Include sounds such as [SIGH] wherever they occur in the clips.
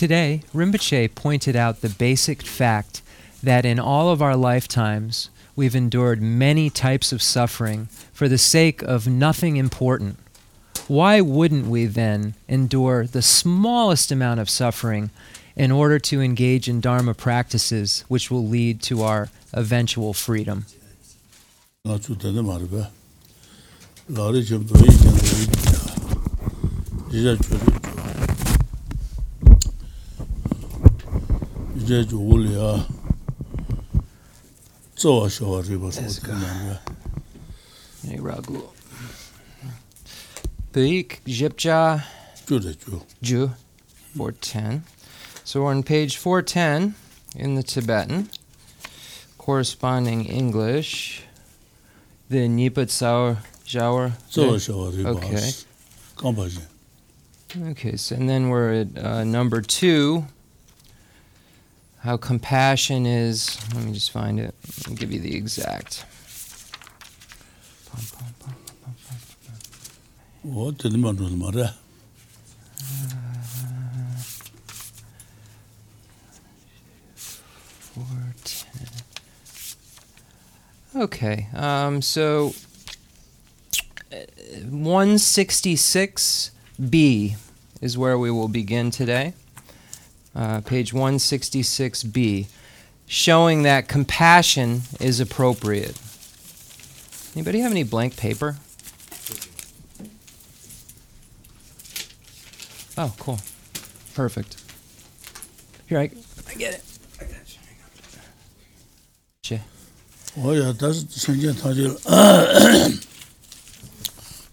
Today, Rinpoche pointed out the basic fact that in all of our lifetimes, we've endured many types of suffering for the sake of nothing important. Why wouldn't we then endure the smallest amount of suffering in order to engage in Dharma practices which will lead to our eventual freedom? Nga tsu tanda marba lari chim tuwa yi tanda yi jija churi jija chuguli ya tsawa shawa riba good. marba Hey, Raghu. Baik, Jipja, churi chu Ju, 410. So we're on page 410 in the Tibetan, corresponding English, the Nipatsao Jawar. tsawa shawa riba Okay. kamba jin Okay, so and then we're at uh, number two. How compassion is. Let me just find it. I'll give you the exact. Marba marba Four, ten. Okay, um, so uh, 166B is where we will begin today. Uh, page 166B, showing that compassion is appropriate. Anybody have any blank paper? Oh, cool. Perfect. Here, I, I get it. I got you. Che. o ya tas sanjian taji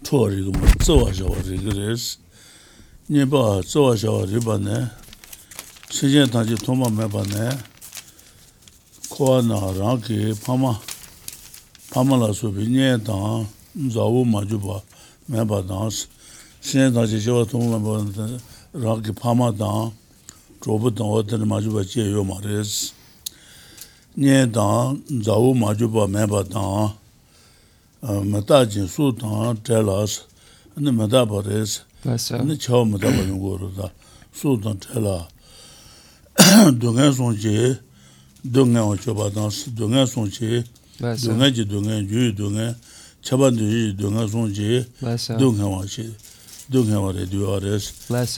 chuwa riga ma tsawa shawa riga res nipa tsawa shawa riba ne sanjian taji thoma 시제 다지 도마 매바네. 코아나 라게 파마 파마라서 비네다. 자오 마주바 매바다.스 시제 다지 제와 도마 매바네 라게 파마다. 로봇 어떤 마주바 제요 말레스 녜다. 자오 마주바 매바다. 마타진 수다 텔라스. 근데 마다버레스 근데 처음 마다버는 거로다. 수다 텔라. [COUGHS] dungan songche, dungan ocho badansi, dungan songche, dungan ji dungan, yu dungan, chaban duji dungan songche, dungan wache, dungan ware duwa res,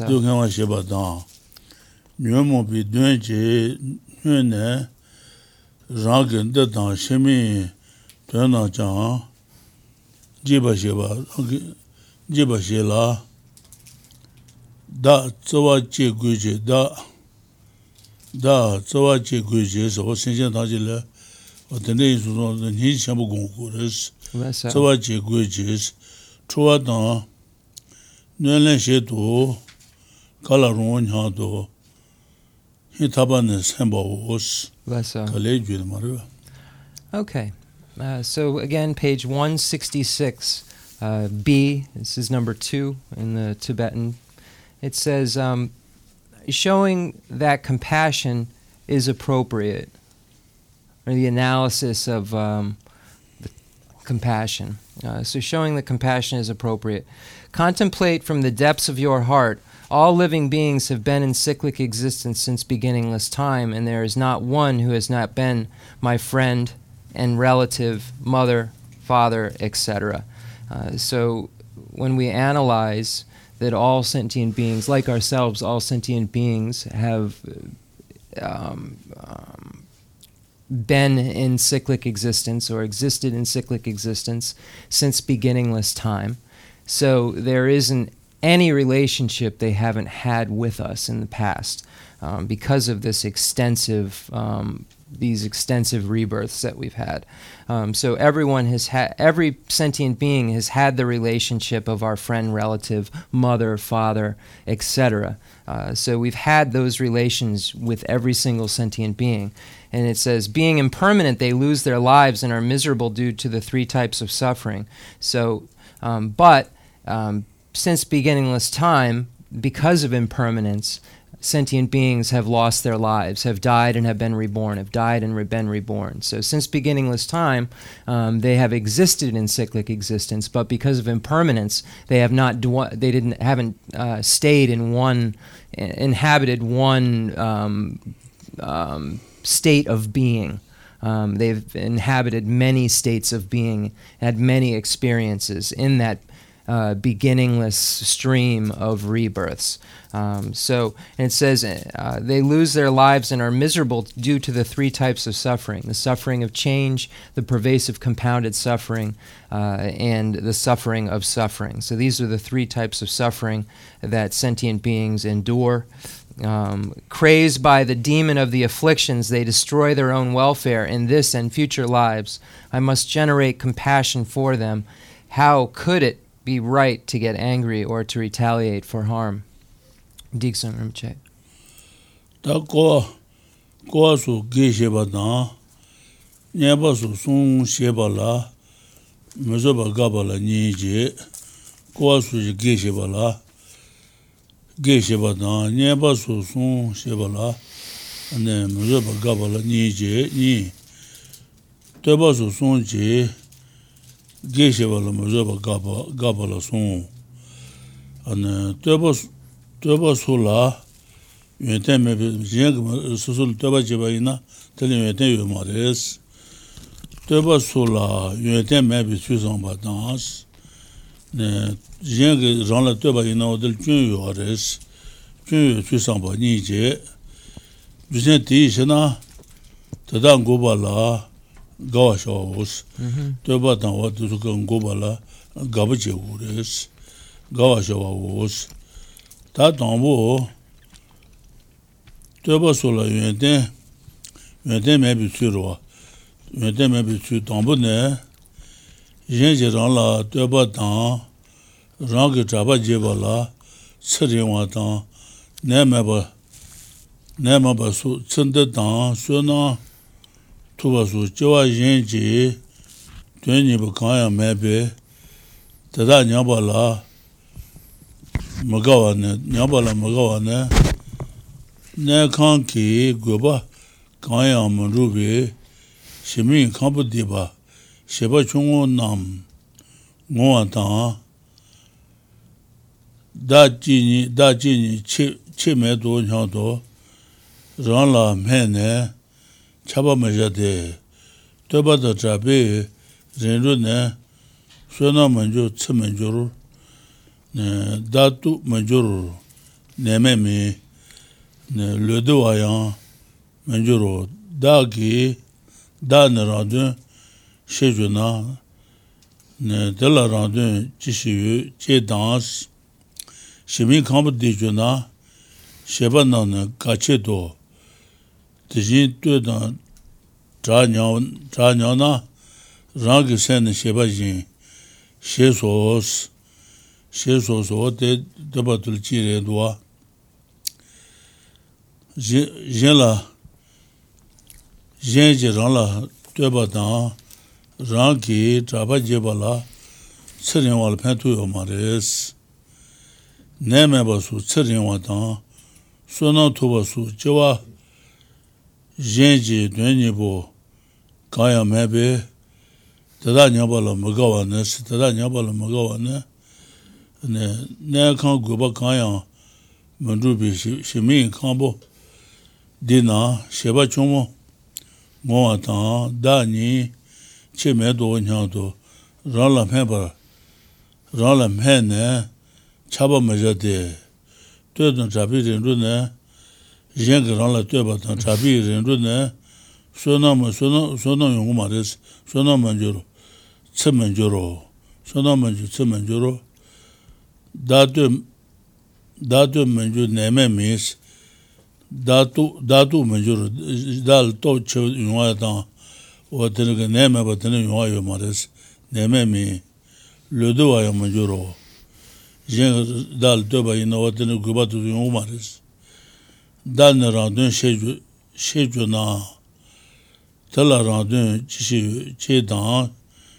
dungan wache badan. Nyuwa mobi dungan che, nyuwa ne, rangin dadan shimi, dungan chan, jiba sheba, jiba shela, da tsawa che guje, da dā tsawā chē gui chē, dā dā tsawā chē gui chē sā wā tāng chē lē wā tēn tē yī sū nī chāmbu gōng sī Bless up. tsawā chē gui chē sī chūwā tāng nuān lēn shē tō rōng nyā tō hī tāpa nē sēn bā wō sī Bless up. kalē yu dā mā rē bā Okay. Uh, so again, page 166, uh, B. This is number two in the Tibetan. It says, um, showing that compassion is appropriate, or the analysis of um, the compassion. Uh, so, showing that compassion is appropriate. Contemplate from the depths of your heart. All living beings have been in cyclic existence since beginningless time, and there is not one who has not been my friend and relative, mother, father, etc. Uh, so, when we analyze that all sentient beings, like ourselves, all sentient beings have um, um, been in cyclic existence or existed in cyclic existence since beginningless time. So there isn't any relationship they haven't had with us in the past um, because of this extensive um, these extensive rebirths that we've had. Um, so everyone has had every sentient being has had the relationship of our friend, relative, mother, father, etc. Uh, so we've had those relations with every single sentient being. And it says, being impermanent, they lose their lives and are miserable due to the three types of suffering. So, um, but um, since beginningless time, because of impermanence, sentient beings have lost their lives, have died and have been reborn, have died and been reborn. So, since beginningless time, um, they have existed in cyclic existence, but because of impermanence, they have not dw- they didn't haven't uh, stayed in one inhabited one um, um, state of being. Um, they've inhabited many states of being, had many experiences in that uh, beginningless stream of rebirths. Um, so, and it says uh, they lose their lives and are miserable due to the three types of suffering the suffering of change, the pervasive compounded suffering, uh, and the suffering of suffering. So, these are the three types of suffering that sentient beings endure. Um, crazed by the demon of the afflictions, they destroy their own welfare in this and future lives. I must generate compassion for them. How could it be right to get angry or to retaliate for harm? Diksang Rimche. Ta ko ko su ge she ba na nya ba su sung she ba la me zo ba ga ba la ni je ko su ge she la ge she ba na nya ba su sung she la ne me ba ga la ni je ni te ba su sung geishe wala ma zoba gaba la sung. Ane toba su la yuen ten mebe jiyan kama susul toba jeba ina tali yuen ten yuen ma res toba su la yuen ten mebe su zang ba dans. Jiyan ki zang la toba ina odil chun yuen res chun yuen ni je na tadang goba la gawa shawa wos. Mm-hmm. Toba tangwa tuzuka ngoba la gaba che wores gawa shawa wos. Ta tangbo toba sola yuen ten yuen ten mebi tsirwa yuen ten mebi tsir tangbo ne yin je rang la toba tang rang ki traba jeba la tsirinwa tang ne meba ne meba tsinda tang su na tuwa su jiwa yin ji tuen nipa kanya mepe tata nyamba la magawa ne, nyamba la magawa ne ne kan ki goba kanya manrubi shimin kampu diba sheba chungo nam nguwa tanga da ji ni, da ji ni chi me do nyang do rang la me ne chaba maja de. Toba da chabe rinru ne shona manjo tsa manjo ru datu manjo ru neme mi lodo wayan manjo ru da ki da na randun she jo na dala randun chi shi yu che dans shimi kambu di jo na sheba na na kache do. dixin dwe dan dra nyaw na rang ki sen na sheba zin she sos, she sos o te deba tul chi re duwa. Zin la, zin ji rang la deba dan rang ki draba jeba la tsirin wal pen tu yo ma res. Ne me ba su tsirin wa dan, su na tu ba su jewa 젠지 되니보 가야 매베 다다 녀발로 먹어와네 다다 녀발로 먹어와네 네 내가 고바 가야 먼저비 시민 칸보 디나 쉐바 총모 모아타 다니 체메도 냐도 라라 매바 라라 매네 차바 맞아데 되든 잡히든 루네 yin ka rāng la tuyā pa tāng chāpi rin rū nē sōnā ma, sōnā yungu ma rēs, sōnā ma jūru, tsī ma jūru, sōnā ma jūru, tsī ma jūru, dātu, dātu ma jūru nē mē mīs, dātu, dātu ma jūru, dāl tō chī yunga ya tāng, wā tēne ka nē mē pa tēne yunga yu ma rēs, nē mē mī, lūdu wā ya ma jūru, yin ka dāl tuyā pa yinā wā tēne gupa tu yungu ma rēs, dāni rāndun shēchū nā, tala rāndun chē dāng,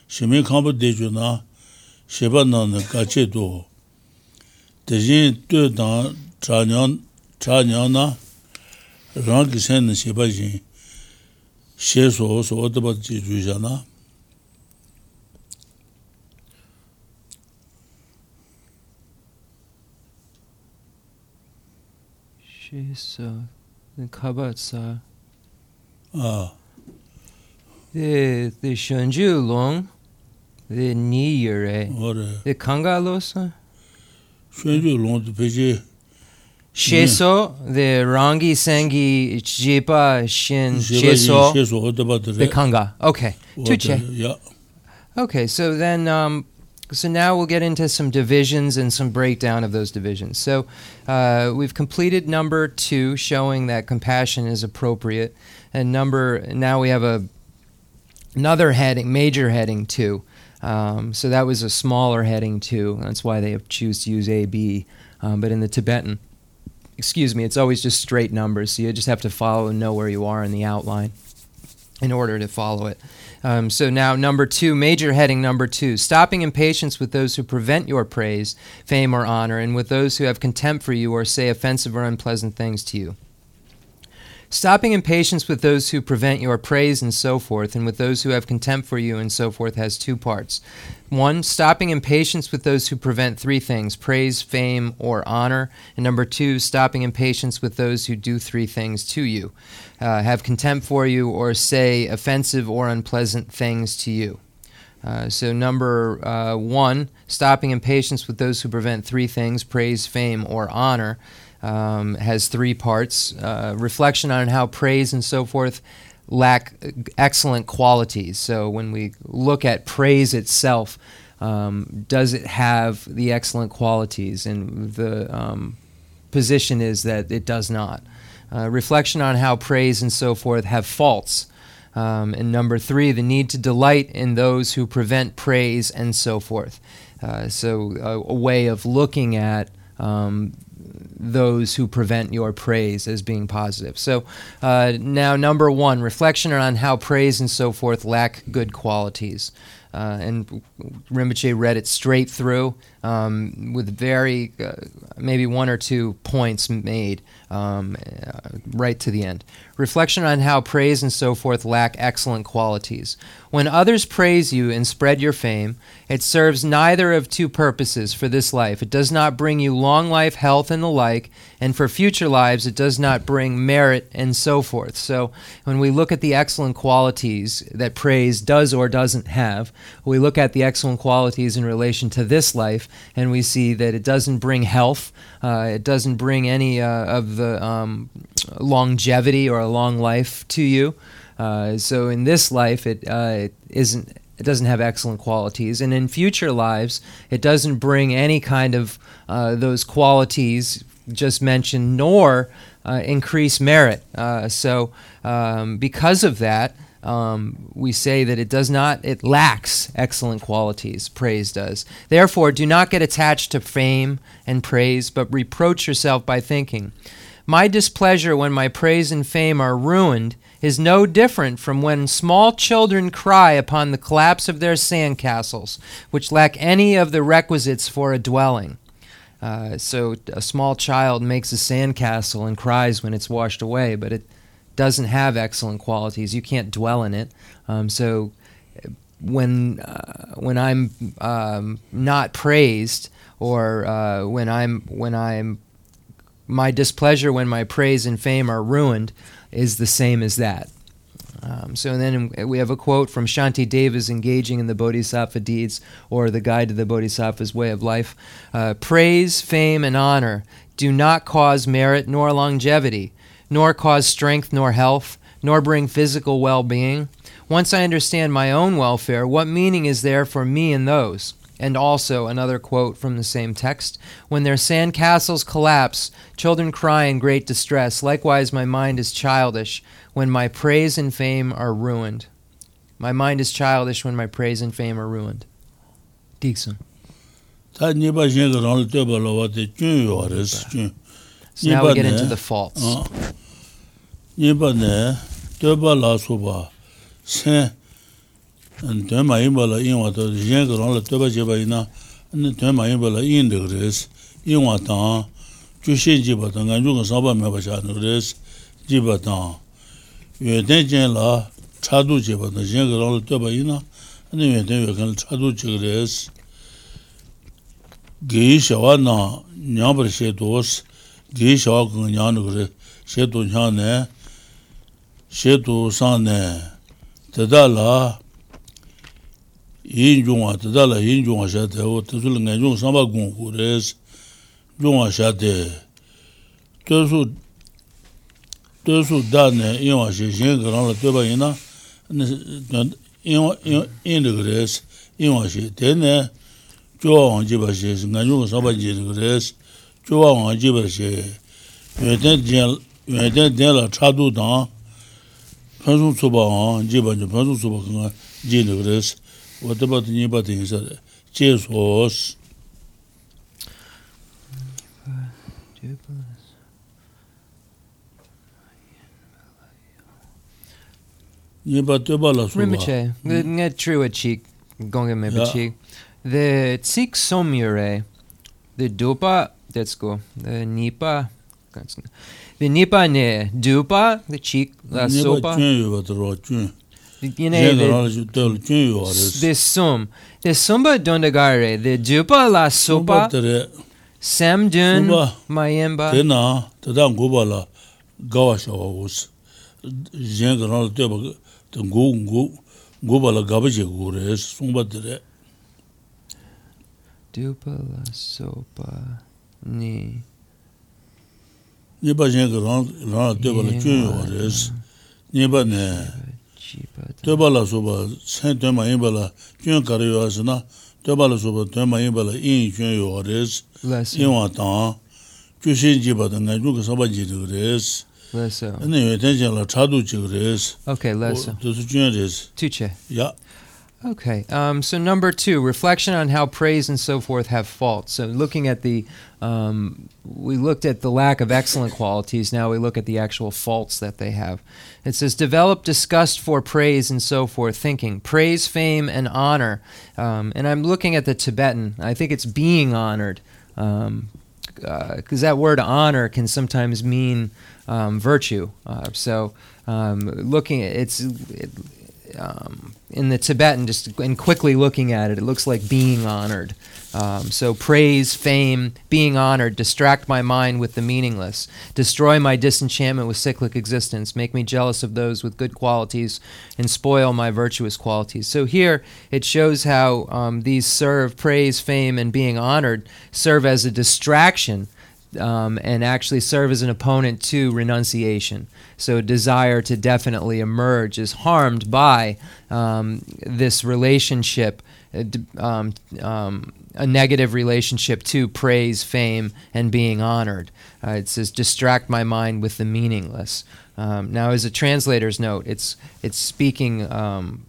shēmī kāmbu dēchū nā, shēpa nā nā gāchē dō. Dējīn tū dāng chānyā nā, rāng kī shēn nā shēpa jīn, shē sō sō xe so so odaba ji ju ja na She so uh, the The the shunju long. The ni yure. ore The kangalosa. xuen ju long de pe je Sheso mm. the rangi sengi jipa shin xin sheso xe so odaba the kanga. Okay. Tuche. Uh, ya Okay, so then, um, so now we'll get into some divisions and some breakdown of those divisions. So uh, we've completed number two, showing that compassion is appropriate, and number now we have a another heading, major heading two. Um, so that was a smaller heading two. That's why they choose to use A B. Um, but in the Tibetan, excuse me, it's always just straight numbers. So you just have to follow and know where you are in the outline in order to follow it. Um, so now, number two, major heading number two, stopping impatience with those who prevent your praise, fame, or honor, and with those who have contempt for you or say offensive or unpleasant things to you. Stopping impatience with those who prevent your praise and so forth, and with those who have contempt for you and so forth, has two parts. One, stopping impatience with those who prevent three things praise, fame, or honor. And number two, stopping impatience with those who do three things to you uh, have contempt for you or say offensive or unpleasant things to you. Uh, so, number uh, one, stopping impatience with those who prevent three things praise, fame, or honor um, has three parts uh, reflection on how praise and so forth lack excellent qualities. So, when we look at praise itself, um, does it have the excellent qualities? And the um, position is that it does not. Uh, reflection on how praise and so forth have faults. Um, and number three, the need to delight in those who prevent praise and so forth. Uh, so, a, a way of looking at um, those who prevent your praise as being positive. So, uh, now number one, reflection on how praise and so forth lack good qualities. Uh, and Rinpoche read it straight through um, with very, uh, maybe one or two points made um, uh, right to the end. Reflection on how praise and so forth lack excellent qualities. When others praise you and spread your fame, it serves neither of two purposes for this life. It does not bring you long life, health, and the like, and for future lives, it does not bring merit and so forth. So, when we look at the excellent qualities that praise does or doesn't have, we look at the excellent qualities in relation to this life, and we see that it doesn't bring health, uh, it doesn't bring any uh, of the um, longevity or a long life to you. Uh, so in this life, it, uh, it isn't. It doesn't have excellent qualities, and in future lives, it doesn't bring any kind of uh, those qualities just mentioned, nor uh, increase merit. Uh, so, um, because of that, um, we say that it does not, it lacks excellent qualities, praise does. Therefore, do not get attached to fame and praise, but reproach yourself by thinking, My displeasure when my praise and fame are ruined is no different from when small children cry upon the collapse of their sandcastles, which lack any of the requisites for a dwelling. Uh, so a small child makes a sandcastle and cries when it's washed away, but it doesn't have excellent qualities. You can't dwell in it. Um, so when uh, when I'm um, not praised, or uh, when I'm when I'm my displeasure when my praise and fame are ruined, is the same as that. Um, so then we have a quote from Shanti Deva's engaging in the Bodhisattva deeds or the guide to the Bodhisattva's way of life. Uh, Praise, fame, and honor do not cause merit nor longevity, nor cause strength nor health, nor bring physical well being. Once I understand my own welfare, what meaning is there for me and those? And also another quote from the same text When their sand castles collapse, children cry in great distress. Likewise, my mind is childish when my praise and fame are ruined. My mind is childish when my praise and fame are ruined. Dixon. tā nipa shen ka rāng tēpa lō wā tē chūn yō wā rē sī chūn So now we get into the faults. ā nipa yueden jen la chadu jeba na jen ka rāngla tuyaba ina ane yueden yueken la chadu jeba res geyi shawa na nyambar she dos geyi shawa kanga nyanu kare she do nyan ne she do san ne tada la yin yunga tada la yin yunga sha te o tasul nga yung samba gung ku res yunga sha te tasul tōsū dāne iwā shē shēng kārāng lā tōba yinā yinā kārēs iwā shē tēne chōwā wāng jība shē ngā yōng sāba jīna kārēs chōwā wāng jība shē yuwa tēn tēn lā chā tū tāng pānsū tsūpa wāng jība jī pānsū tsūpa kāngā jīna kārēs wā tēpa tēnyī pā tēnyī sā chē sōs yeba teba la suwa. Rimche, nga triwa chik, gonga meba chik. The tsik somyure, the dupa, that's go, the nipa, the nipa ne dupa, the chik, la sopa. Nipa chun yuwa tarwa chun. The sum, the sumba dondagare, the dupa la sopa, samdun, mayemba. Tena, tadang guba la gawa shawa us. Yen kanal teba ngu ngu ngu bala gaba je gu re sungba dire dubala sopa ni. Nipa jenga rang rang dubala chun yo re. nipa ne dubala sopa sen duma inba la chun kar yo ase na. Dubala sopa duma inba la in chun yo re inwa tang. Chushin jiba tanga yuka saba jiru re Okay, less. Yeah. Okay. Um, so number two, reflection on how praise and so forth have faults. So looking at the, um, we looked at the lack of excellent qualities. Now we look at the actual faults that they have. It says develop disgust for praise and so forth thinking, praise, fame, and honor. Um, and I'm looking at the Tibetan. I think it's being honored. Um, because that word honor can sometimes mean um, virtue. Uh, so, um, looking at it's it, um, in the Tibetan, just and quickly looking at it, it looks like being honored. Um, so, praise, fame, being honored, distract my mind with the meaningless, destroy my disenchantment with cyclic existence, make me jealous of those with good qualities, and spoil my virtuous qualities. So, here it shows how um, these serve praise, fame, and being honored serve as a distraction um, and actually serve as an opponent to renunciation. So, desire to definitely emerge is harmed by um, this relationship, uh, um, um, a negative relationship to praise, fame, and being honored. Uh, it says, distract my mind with the meaningless. Um, now, as a translator's note, it's, it's speaking um,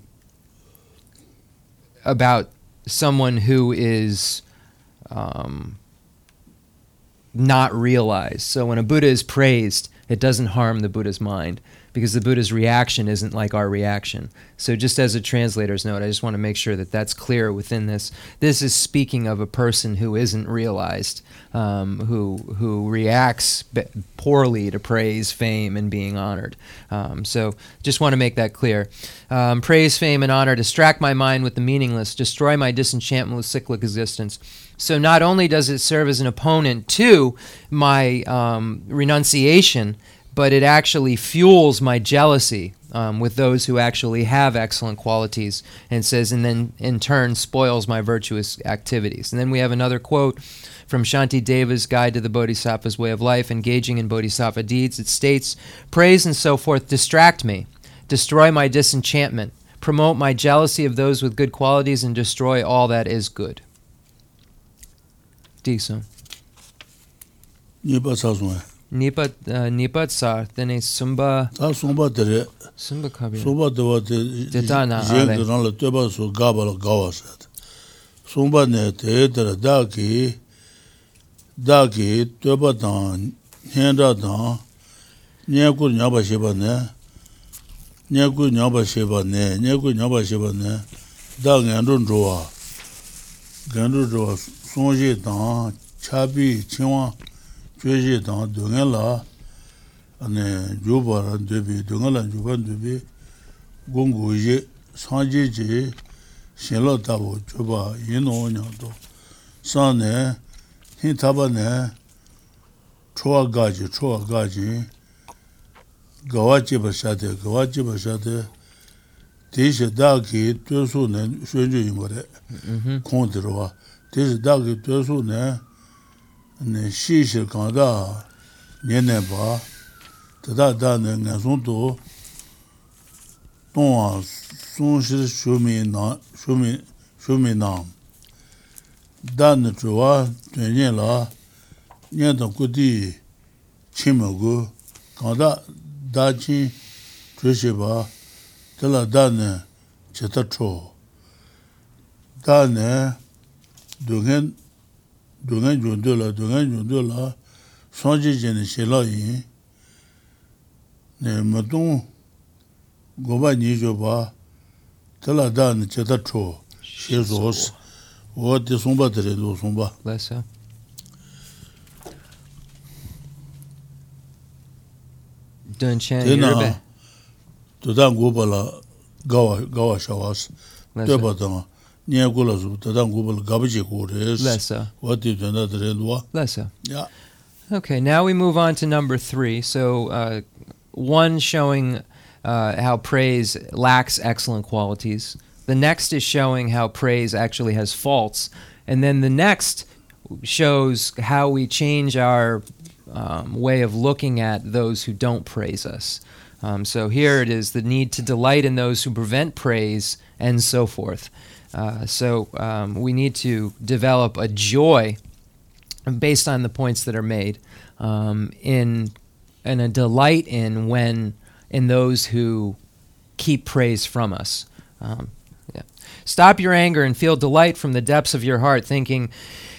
about someone who is. Um, not realized. So when a Buddha is praised, it doesn't harm the Buddha's mind because the Buddha's reaction isn't like our reaction. So just as a translator's note, I just want to make sure that that's clear within this. This is speaking of a person who isn't realized, um, who who reacts be- poorly to praise, fame, and being honored. Um, so just want to make that clear. Um, praise, fame, and honor distract my mind with the meaningless, destroy my disenchantment with cyclic existence. So not only does it serve as an opponent to my um, renunciation, but it actually fuels my jealousy um, with those who actually have excellent qualities, and says, and then in turn spoils my virtuous activities. And then we have another quote from Shanti Deva's Guide to the Bodhisattva's Way of Life, engaging in bodhisattva deeds. It states, "Praise and so forth distract me, destroy my disenchantment, promote my jealousy of those with good qualities, and destroy all that is good." ठीक sir Nepal सा सुन नेपाल नेपाल सा तने सुंबा ता सुंबा तेरे सुंबा खाबे सुंबा दवा ते जेताना आले जे दरन ते बा सो गाबल गावास सुंबा ने ते दर दा की दा की ते बा दा हेंदा दा ने को न्याबा शेबा ने ne ku nyaba sheba ne, ne ku nyaba sheba ne, da gandun zhuwa, gandun zhuwa sōngzhē tāng, chāpi, chīngwā, chōzhē tāng, dōngē lā, yōpa rā dōbi, dōngē lā yōpa dōbi, gōnggō yē, sāngzhē jē, shēnlā tāwō, chōpa, yīnō nyā tō, sāng nē, hīn tāpa nē, chōwa gājī, chōwa gājī, gāwā jīpa shātē, gāwā jīpa shātē, tēshē dā kī, tēsō nē, shēnchō yīmbarē, kōng tērwa, tēs dā kī tēsū nē shī shī kāndā nye nē bā tētā dā nē ngā sūng tō tōng wā sūng shī shūmi nā dā nē chū wā tē nye lā nye tā ku tī chī mā gu kāndā dā chī chū shī bā tē lā dā nē chē tā chō dā nē dōngen, dōngen yōndō la, dōngen yōndō la, sōngchī jēne shēlā yīn, nē mā tōng gōba nī yō bā, tēlā dā nē chētā chō, shē sōs, wā tē sōmbā tērē dō sōmbā. Lēsā. Dōnchēn yōrbē. Tēnā, tō tā gōba la gāwā, gāwā shāwās, tē bā tā ngā. Ba ji go re si Less so. wo di de na de le do Less so. ya Okay, now we move on to number three. So, uh, one showing uh, how praise lacks excellent qualities. The next is showing how praise actually has faults. And then the next shows how we change our um, way of looking at those who don't praise us. Um, so here it is the need to delight in those who prevent praise and so forth. Uh, so um, we need to develop a joy based on the points that are made um, in and a delight in when in those who keep praise from us um, yeah. stop your anger and feel delight from the depths of your heart thinking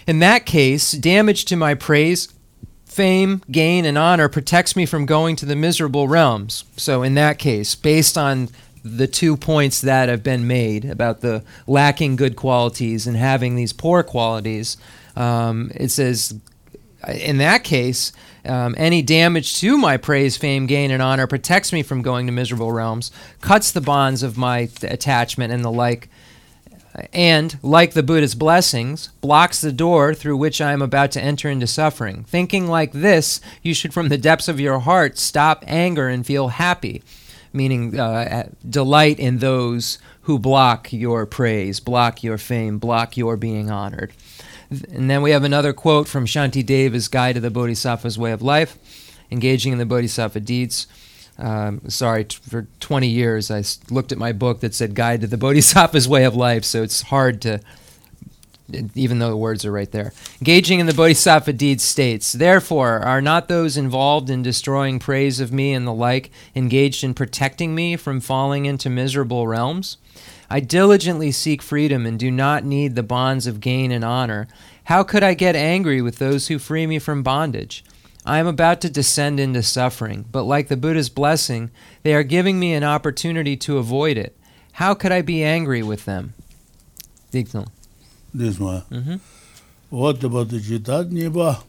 in that case damage to my praise fame gain and honor protects me from going to the miserable realms so in that case based on the two points that have been made about the lacking good qualities and having these poor qualities um, it says in that case, um, any damage to my praise, fame, gain, and honor protects me from going to miserable realms, cuts the bonds of my attachment and the like, and, like the Buddha's blessings, blocks the door through which I am about to enter into suffering. Thinking like this, you should, from the depths of your heart, stop anger and feel happy, meaning uh, delight in those who block your praise, block your fame, block your being honored. And then we have another quote from Shanti Deva's Guide to the Bodhisattva's Way of Life, engaging in the Bodhisattva deeds. Um, sorry, t- for 20 years I looked at my book that said Guide to the Bodhisattva's Way of Life, so it's hard to, even though the words are right there. Engaging in the Bodhisattva deeds states, Therefore, are not those involved in destroying praise of me and the like engaged in protecting me from falling into miserable realms? I diligently seek freedom and do not need the bonds of gain and honor. How could I get angry with those who free me from bondage? I am about to descend into suffering, but like the Buddha's blessing, they are giving me an opportunity to avoid it. How could I be angry with them? Dignal. deswa wa de ba de ji da ni ba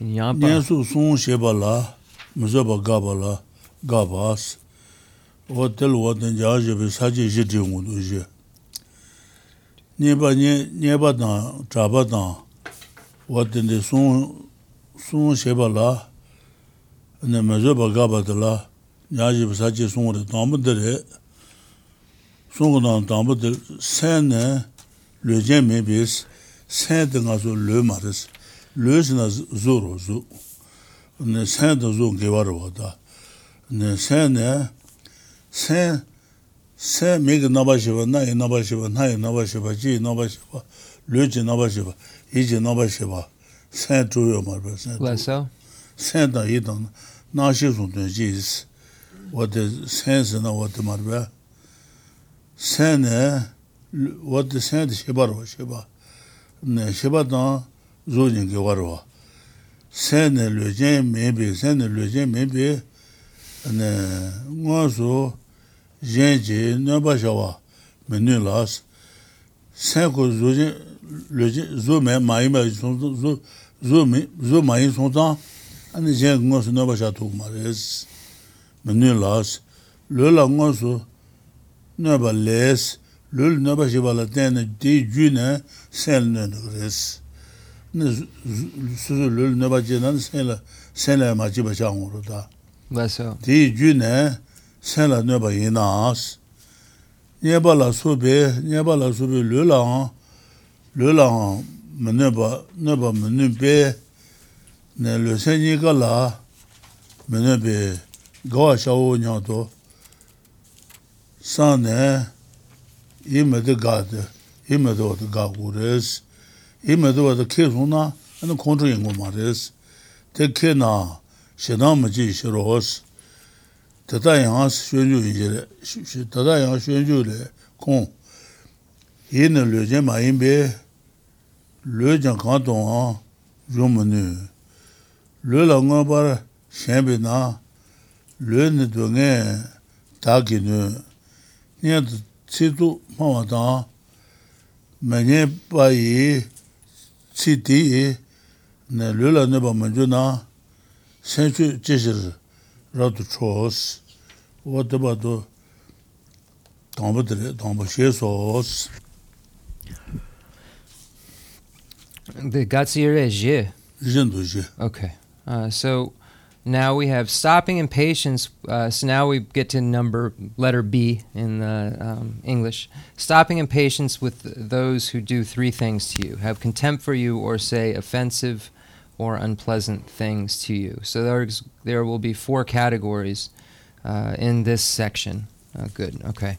ya pa ne su sun she ba la mu zo ba ga ba la ga ba s wa de lu wa de ja je be sa ji ji de ngu du je ni ba ni ni ba da cha ba da. Wa de de sun sun she ba la ne mu zo ba ga ba de la ya ji be sa ji sun de da mu de re. Sun da da mu de sen ne le jen me bes sen de nga zo le ma res. Le na zo ro zo. Ne sen de zo ge war wa da. Ne sen ne sen sen me ge na ba shi ba na ye na ba shi ba na ye na ba shi ba ji na ba shi ba le ji na ba shi ba yi ji na ba shi ba sen tu yo ma ba sen la so sen da yi da na shi zo de ji wa de sen zna wa de ma ba. Sen ne wad sēndi shibā rwa shibā, shibā tāng zōjīn kī wā rwa. Sēndi lōjīn mēbī, sēndi lōjīn mēbī, ngā sō yēn jī nāmbā shawā mē nū lās, sēn kō zōjīn, lōjīn, zō mē māyī mē sōng tāng, zō māyī sōng tāng, anī yēn ngā sō nāmbā shā tōg mā rēs, mē nū lās, lō lā ngā sō nāmbā lēs, lul naba shiba la tena di ju na sen na res. Suzu lul naba je na sen la ma jiba changu ru da. Di ju na sen la naba yina as. Nyeba la subi, nyeba la subi lul an, lul an ma naba, naba ma nubi, na lul sen nika la ma nubi gawa shao nyang to. San na i mada gada, i mada wada gagu res, i mada wada ke runa, anu kondru ingo ma res, te ke na shedan maji shiro hos, tata yang shuanju injire, tata yang shuanju le kong, i na lo jen ma inbe, lo jen kanton ha, yom nu, lo la nga bar shenbe na, lo ni do nge, ta ki nu, nye 치도 마와다 매네 바이 치디 네 르라네 바만주나 센주 제실 라도 초스 워드바도 담보들 담보시에소스 the gatsiere je je okay. Uh so now we have stopping impatience. Uh, so now we get to number letter B in the um, English. Stopping impatience with those who do three things to you, have contempt for you, or say offensive or unpleasant things to you. So there's, there will be four categories uh, in this section. Uh, good. Okay.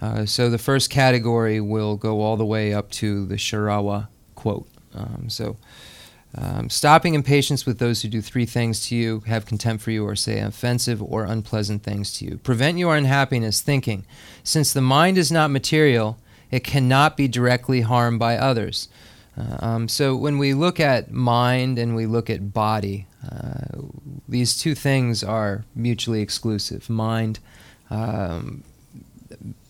Uh, so the first category will go all the way up to the Sharawa quote. Um, so. Um, stopping impatience with those who do three things to you, have contempt for you, or say offensive or unpleasant things to you. Prevent your unhappiness, thinking, since the mind is not material, it cannot be directly harmed by others. Uh, um, so when we look at mind and we look at body, uh, these two things are mutually exclusive. Mind, um,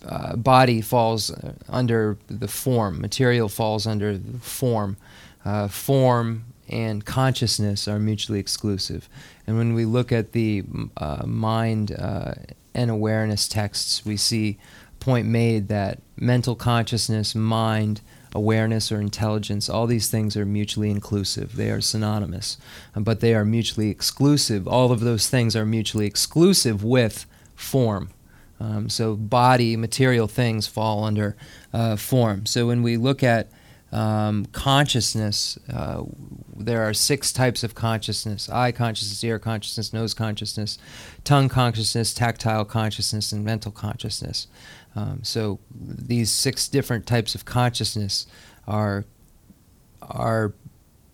uh, body falls uh, under the form, material falls under the form. Uh, form and consciousness are mutually exclusive. And when we look at the uh, mind uh, and awareness texts, we see point made that mental consciousness, mind, awareness, or intelligence, all these things are mutually inclusive. They are synonymous, but they are mutually exclusive. All of those things are mutually exclusive with form. Um, so, body, material things fall under uh, form. So, when we look at um, consciousness, uh, there are six types of consciousness eye consciousness, ear consciousness, nose consciousness, tongue consciousness, tactile consciousness, and mental consciousness. Um, so these six different types of consciousness are, are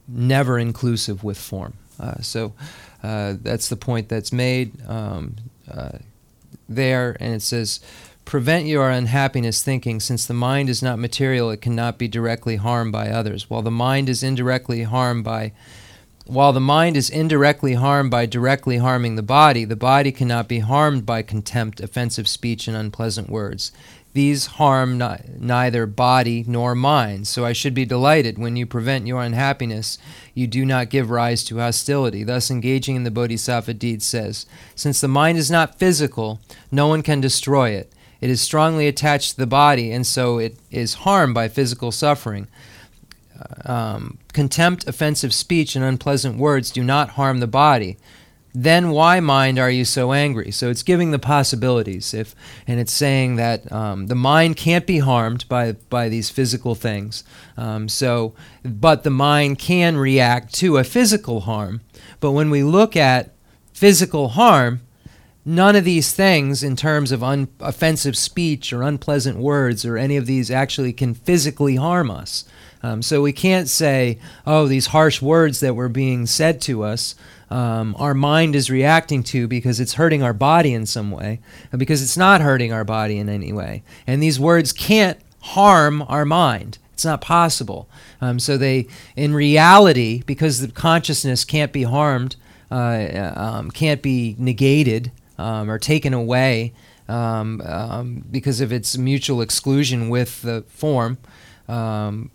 never inclusive with form. Uh, so uh, that's the point that's made um, uh, there, and it says, Prevent your unhappiness thinking, since the mind is not material, it cannot be directly harmed by others. While the mind is indirectly harmed by while the mind is indirectly harmed by directly harming the body, the body cannot be harmed by contempt, offensive speech, and unpleasant words. These harm ni- neither body nor mind, so I should be delighted when you prevent your unhappiness. You do not give rise to hostility. Thus, engaging in the Bodhisattva deed says, Since the mind is not physical, no one can destroy it. It is strongly attached to the body, and so it is harmed by physical suffering. Um, contempt, offensive speech, and unpleasant words do not harm the body. Then why, mind, are you so angry? So it's giving the possibilities, if, and it's saying that um, the mind can't be harmed by by these physical things. Um, so, but the mind can react to a physical harm. But when we look at physical harm, none of these things, in terms of un- offensive speech or unpleasant words or any of these, actually can physically harm us. Um, so we can't say, oh, these harsh words that were being said to us, um, our mind is reacting to because it's hurting our body in some way, because it's not hurting our body in any way. And these words can't harm our mind. It's not possible. Um, so they, in reality, because the consciousness can't be harmed, uh, um, can't be negated um, or taken away um, um, because of its mutual exclusion with the form. Um,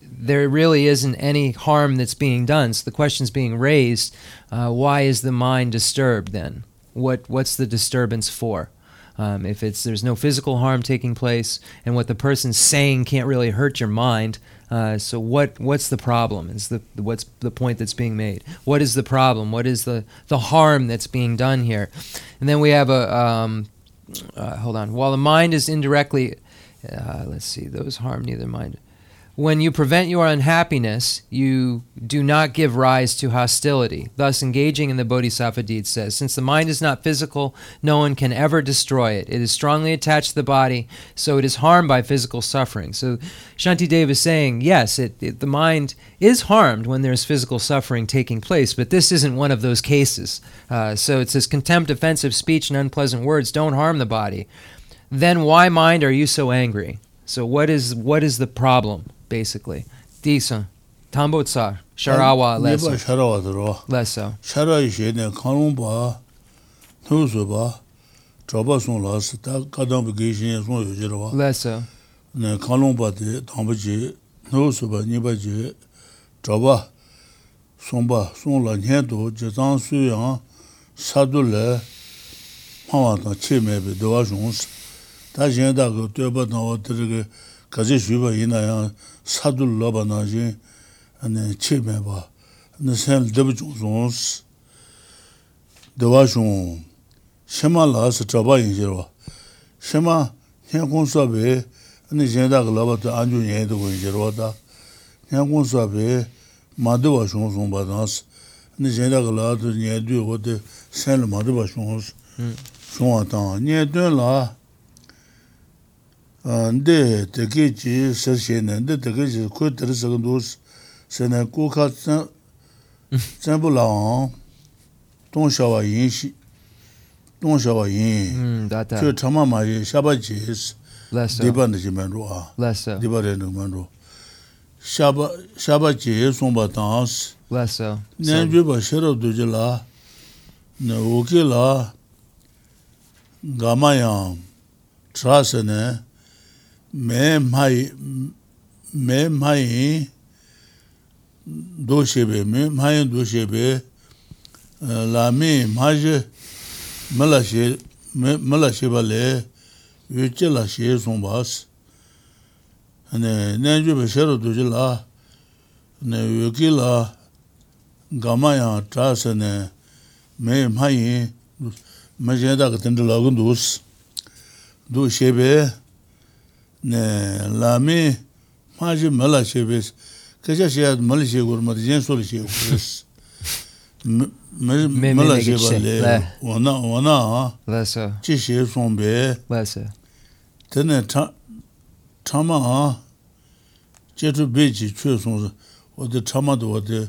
there really isn't any harm that's being done. So the question's being raised: uh, Why is the mind disturbed? Then, what what's the disturbance for? Um, if it's there's no physical harm taking place, and what the person's saying can't really hurt your mind, uh, so what what's the problem? Is the what's the point that's being made? What is the problem? What is the the harm that's being done here? And then we have a um, uh, hold on. While the mind is indirectly, uh, let's see, those harm neither mind. When you prevent your unhappiness, you do not give rise to hostility. Thus, engaging in the bodhisattva deed says, Since the mind is not physical, no one can ever destroy it. It is strongly attached to the body, so it is harmed by physical suffering. So, Shanti Shantidev is saying, yes, it, it, the mind is harmed when there's physical suffering taking place, but this isn't one of those cases. Uh, so it says, Contempt, offensive speech, and unpleasant words don't harm the body. Then why, mind, are you so angry? So, what is, what is the problem? basically. Disa, Tambo Tsar, Sharawa, Leso. Nipa Sharawa dhruwa. Leso. Sharawa ishe ne kanung pa, nusu pa, chaba sung las, ta kadambi gishin sung yu jirwa. Leso. Ne kanung pa di tambo ji, nusu pa, nipa ji, chaba, sung pa, sung la nyen tu, jitang su yang, sadu le, mawa tang chi mebi, dewa shungus. Ta jen da ka, tueba tang wa tiri ka, 가제 주바 이나야 사둘 러바나지. 아니 체메바 나셀 데브존스. 데와존 샤말라스 트바인지로. 샤마 현공섭에 아니 젠다가 러바도 안주 예도 이지로다. 현공섭에 마드와 존존 바다스 아니 젠다가 러바도 예도 오데 셀 마드와 존스 존아타 예도라. 근데 되게 지 서시는데 되게 지 코트를 서도 세나 코카츠 전부랑 동샤와 인시 동샤와 인 다다 저 참마마이 샤바지 디반지만로 아 디바레는만로 샤바 샤바지 송바탄스 라서 내주바 셔럽도질라 나 오케라 가마양 트라스네 mē māi, mē māi dōshēbē, mē māi dōshēbē, lā mē māi māla shē, māla shēbā lē, yuchē lā shē sōng bās. Nē jū bē shē rō dōshē lā, nē yuchē lā gāmā yā chā sē nē, mē māi, mā shē dā kā tēndē lā gō dōs, dōshēbē, lāmi mācī mālā shēbēs, kachā shēyāt mālā shēgur mātā jēn sōla shēgur kōrēs. mālā shēbā lē, wānā, wānā hā, chī shē sōng bē, tēne chāma hā, chē tu bē chī chū sōng sā, wā tē chāma tu wā tē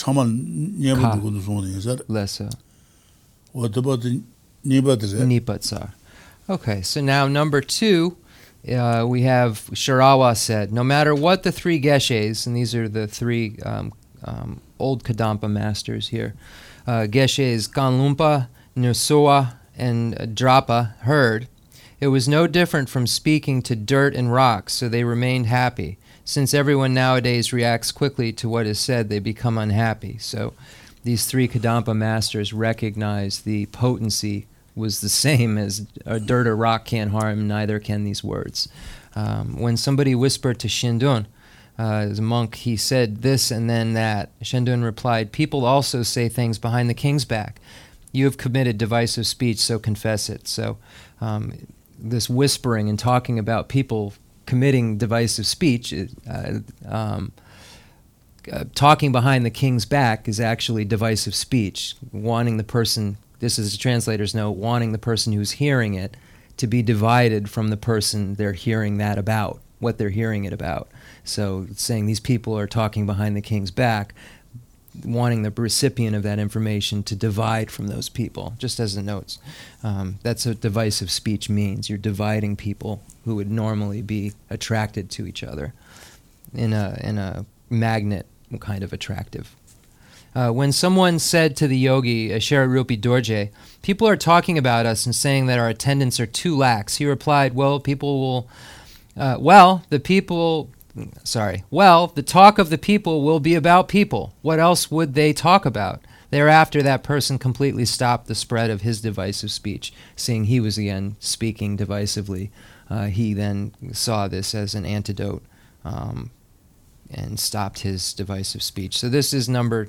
chāma nyēba tu kundu sōng nē sār, wā tē bā tē nīpa tē sār. Okay, so now number two, uh, we have Sharawa said, no matter what the three geshes, and these are the three um, um, old Kadampa masters here, uh, geshes Kanlumpa, Nusoa, and Drapa heard, it was no different from speaking to dirt and rocks, so they remained happy. Since everyone nowadays reacts quickly to what is said, they become unhappy. So these three Kadampa masters recognize the potency was the same as a dirt or rock can't harm, neither can these words. Um, when somebody whispered to Shindun, uh, as a monk, he said this and then that. Shindun replied, People also say things behind the king's back. You have committed divisive speech, so confess it. So, um, this whispering and talking about people committing divisive speech, uh, um, uh, talking behind the king's back is actually divisive speech, wanting the person this is a translator's note, wanting the person who's hearing it to be divided from the person they're hearing that about, what they're hearing it about. So saying these people are talking behind the king's back, wanting the recipient of that information to divide from those people, just as the notes. Um, that's what divisive speech means. You're dividing people who would normally be attracted to each other in a, in a magnet kind of attractive uh, when someone said to the yogi, uh, Shararupi Dorje, people are talking about us and saying that our attendants are too lax, he replied, Well, people will, uh, well, the people sorry. Well, the talk of the people will be about people. What else would they talk about? Thereafter, that person completely stopped the spread of his divisive speech, seeing he was again speaking divisively. Uh, he then saw this as an antidote um, and stopped his divisive speech. So this is number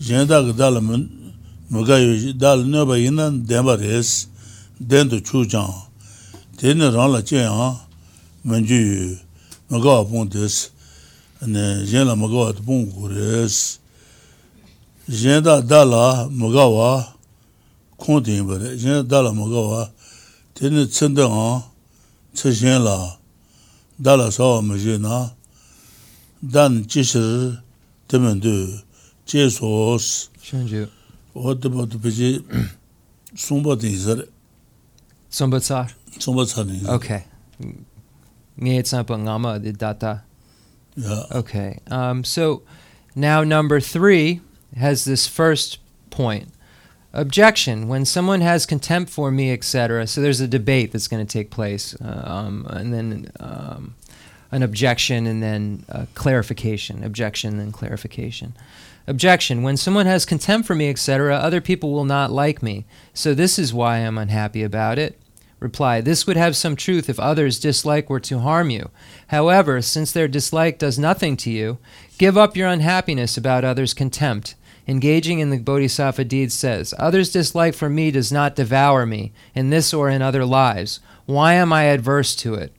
yenda ka dala mga yu dala nyoba yina denpa res, dendo chu chan, teni rangla che yang manju yu mga wa pung des, yenda mga wa pung ku res, yenda dala mga wa kong ten pa re, yenda dala mga wa teni tsenda yang tse shen la, dala sawa ma je na, dan chi shir temen du, je sos, Shunju. o de ba du pe je, songpa ting zare, Sombatsar. songpa tsa ting zare. Okay. Ngama di data. Yeah. Okay. Um, so now number three has this first point. Objection. When someone has contempt for me, etc. So there's a debate that's going to take place, uh, um, and then um, an objection, and then uh, clarification. Objection, then clarification. Objection. When someone has contempt for me, etc., other people will not like me. So this is why I'm unhappy about it. Reply. This would have some truth if others' dislike were to harm you. However, since their dislike does nothing to you, give up your unhappiness about others' contempt. Engaging in the Bodhisattva deed says, Others' dislike for me does not devour me, in this or in other lives. Why am I adverse to it?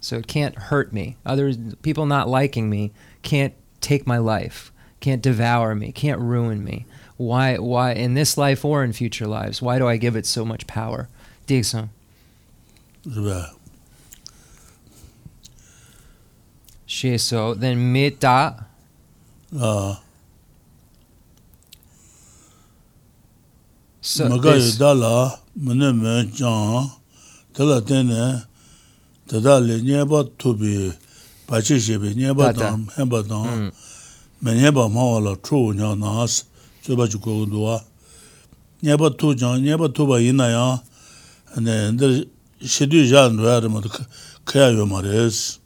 So it can't hurt me. Other people not liking me can't take my life, can't devour me, can't ruin me. Why why in this life or in future lives? Why do I give it so much power? Digson. Right. Sheso. Then metta. 아, So maga yu is- da la, mene me jang, tala tene, tada le nyeba tubi, bache shebe nyeba dang, henba dang, hmm. me nyeba mawa la chu nya naas, tsuba chu kogu duwa. Nyeba tu jang, nyeba tuba ina ina ya, ndar shidu zhaan duwa rima kaya yo ma res.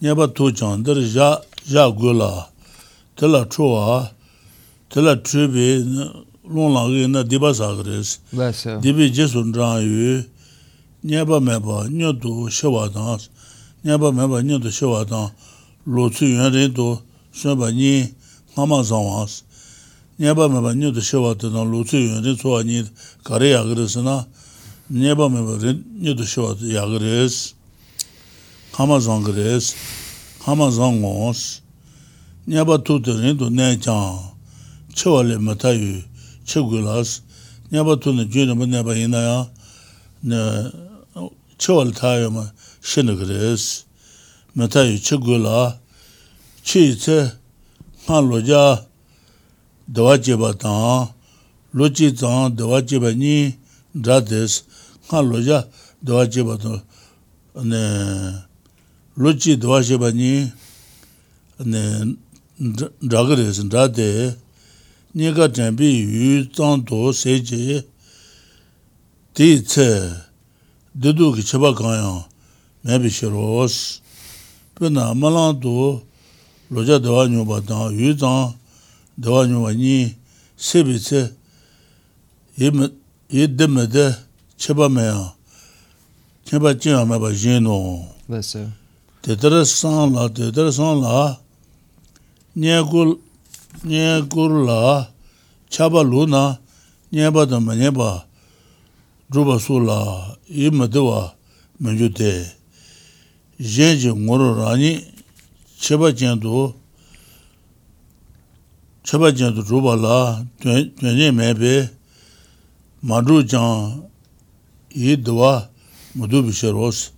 Nyeba tu jang, ndar nda zha gu la, tila chu wa, tila chubi, long la gi na diba sa res. Dibi jisun zhang yu, nyeba meba, nyo tu shewa dang, nyeba meba nyedu shewa tang lo tsu yun rin tu shunba nyi mama zangwa as. Nyeba meba nyedu shewa tang lo tsu yun rin tsuwa nyi kari yagiris na nyeba meba nyedu shewa yagiris, kama zangiris, kama zangwa as. Nyeba tu tu rin tu nai chang, chewa le mata yu, che gulas, nyeba tu na ju nima nyeba ina ya, chewa le tayo ma, shina kres. Mata yu chi gu la, chi tse nga lo ja dawa jeba tang, lo chi tang dawa jeba ni dra des, nga lo ja dawa jeba tang, lo chi dawa jeba ni dra kres, dra de, ni ka tenpi yu tang do se je, di tse, dudu ki cheba kanyang, mēbi shirōs. Pē nā mā lāng tō lōchā dāwā nyōpa tāng, yū tāng dāwā nyōpa nī sēbi tsē yī dē mē dē chēpa mē yā, chēpa chēyā mē pa yī nō. Tē tērē sāng lā, tē tērē sāng lā, nyē kūr, nyē kūr lā, chāpa lū na, nyē pa tā mē nyē pa, rūpa sū lā, yī mē dē wā mē jū tē. yeji ngoro rani cheba jendu cheba jendu rupa la duenye mebe madru jan yi duwa mudu bishe ros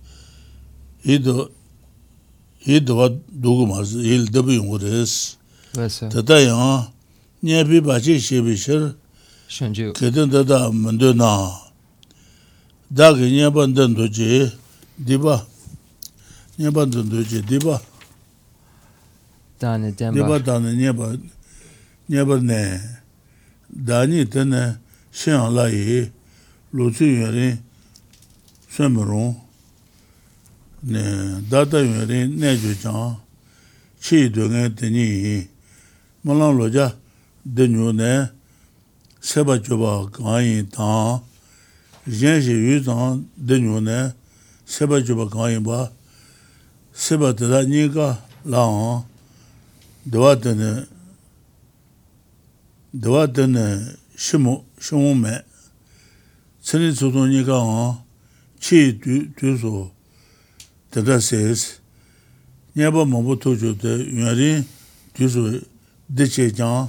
yi duwa dugu mazi yi dabu yungu res. Tata yang nyebi bachi shebi shir kedin tata mundu na. Dagi nyeba ndandu je diba nyeba dhundu je diba dhani dhamba diba dhani nyeba nyeba ne. Dhani dhani shenyang la yi lochu yuwarin sunmirung ne data yuwarin ne ju chang chi dhunga dhani yi. Malang loja dhanyu ne seba chuba kanyi tang. Yin shi yu tang dhanyu ne seba chuba kanyi ba. sīpa tila nīka lāngā dāwā tani dāwā tani shimu, shimu mē tsini tsutu nīka ngā chī tu su tata sēs nyāpa māmbu tūchū te yuñarī tu su dīchē jāng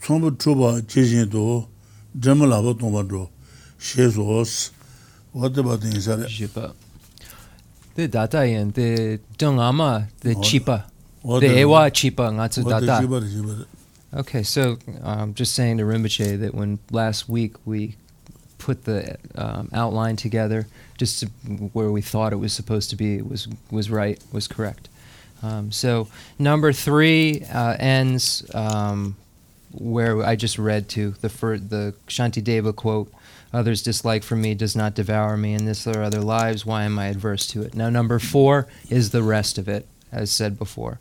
tsōmbu chūpa chī jīn tu dhamma lāpa tōmba tu shē sōs wā tibā tīng sāre The data yin, the dung ama, the chipa. The ewa chipa ngatsu data. jiba re, jiba re. Okay, so um, just saying to Rinpoche that when last week we put the um, outline together, just to where we thought it was supposed to be, was was right, was correct. Um, so number three uh, ends um, where I just read to the fir- the Shantideva quote. Others' dislike for me does not devour me, and this or other lives. Why am I adverse to it? Now, number four is the rest of it, as said before,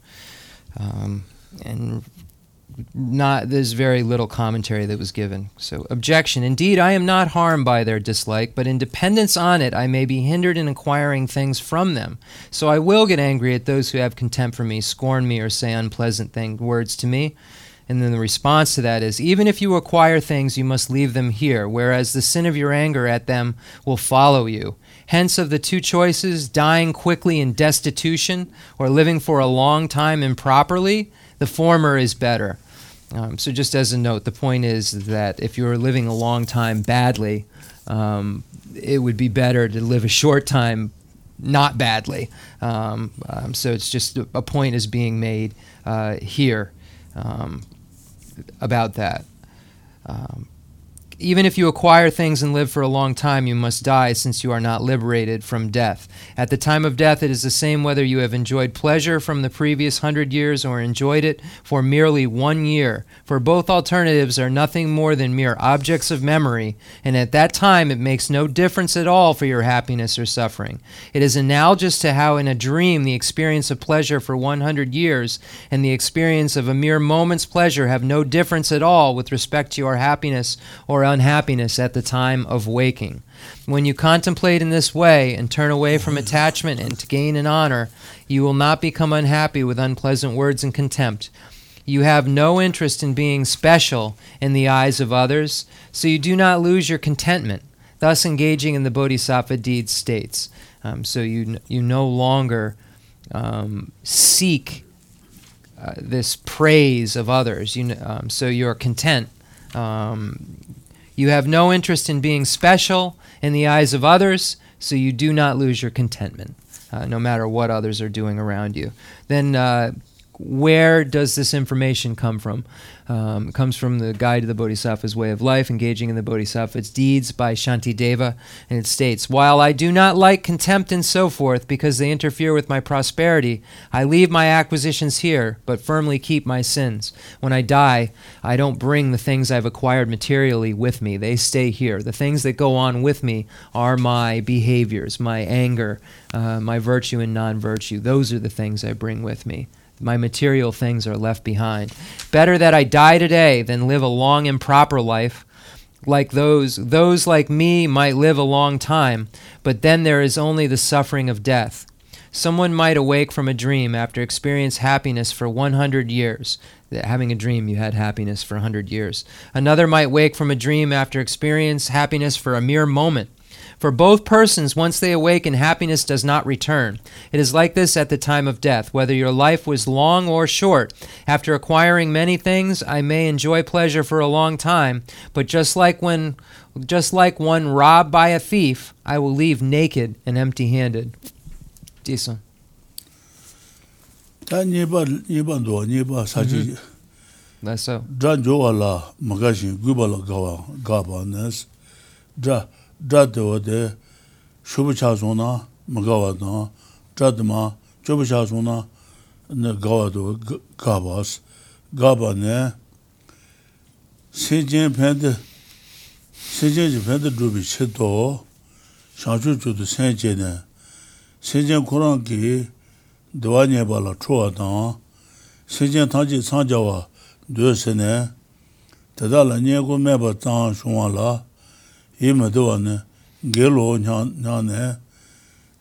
um, and not there's very little commentary that was given. So objection. Indeed, I am not harmed by their dislike, but in dependence on it, I may be hindered in acquiring things from them. So I will get angry at those who have contempt for me, scorn me, or say unpleasant thing words to me. And then the response to that is even if you acquire things, you must leave them here, whereas the sin of your anger at them will follow you. Hence, of the two choices, dying quickly in destitution or living for a long time improperly, the former is better. Um, so, just as a note, the point is that if you're living a long time badly, um, it would be better to live a short time not badly. Um, um, so, it's just a, point is being made uh, here um, about that. Um, even if you acquire things and live for a long time, you must die, since you are not liberated from death. At the time of death, it is the same whether you have enjoyed pleasure from the previous hundred years or enjoyed it for merely one year. For both alternatives are nothing more than mere objects of memory, and at that time it makes no difference at all for your happiness or suffering. It is analogous to how in a dream the experience of pleasure for 100 years and the experience of a mere moment's pleasure have no difference at all with respect to your happiness or unhappiness at the time of waking. When you contemplate in this way and turn away from attachment and to gain an honor, you will not become unhappy with unpleasant words and contempt. You have no interest in being special in the eyes of others, so you do not lose your contentment, thus engaging in the bodhisattva deed states. Um, so you you no longer um, seek uh, this praise of others. You um, so you're content. Um, you have no interest in being special in the eyes of others, so you do not lose your contentment, uh, no matter what others are doing around you. Then, uh, where does this information come from? Um, it comes from the Guide to the Bodhisattva's Way of Life, Engaging in the Bodhisattva's Deeds by Shantideva, and it states While I do not like contempt and so forth because they interfere with my prosperity, I leave my acquisitions here, but firmly keep my sins. When I die, I don't bring the things I've acquired materially with me, they stay here. The things that go on with me are my behaviors, my anger, uh, my virtue and non virtue. Those are the things I bring with me my material things are left behind. Better that I die today than live a long improper life like those those like me might live a long time, but then there is only the suffering of death. Someone might awake from a dream after experience happiness for 100 years. Having a dream, you had happiness for 100 years. Another might wake from a dream after experience happiness for a mere moment. For both persons, once they awaken, happiness does not return. It is like this at the time of death. Whether your life was long or short, after acquiring many things, I may enjoy pleasure for a long time, but just like when just like one robbed by a thief, I will leave naked and empty-handed. Decent. Tā nipa, nipa ndo, nipa sachi, mm-hmm. That's so. dhādi wādi shubha chāsō na mā gāwā na, dhādi mā chubha chāsō na gāwā dhō gābās. Gābā nē, sējiān pēndi, sējiān jī pēndi dhūbi chī tō, shāngchū chū tu sējiān nē, sējiān kūrāng kī dhwā nyē bā la chūwā na, sējiān tāng sāng jāwā dhū sē nē, tadā la nyē kū mē bā tāng shūwā la, i ma dewa ne ge lo nya ne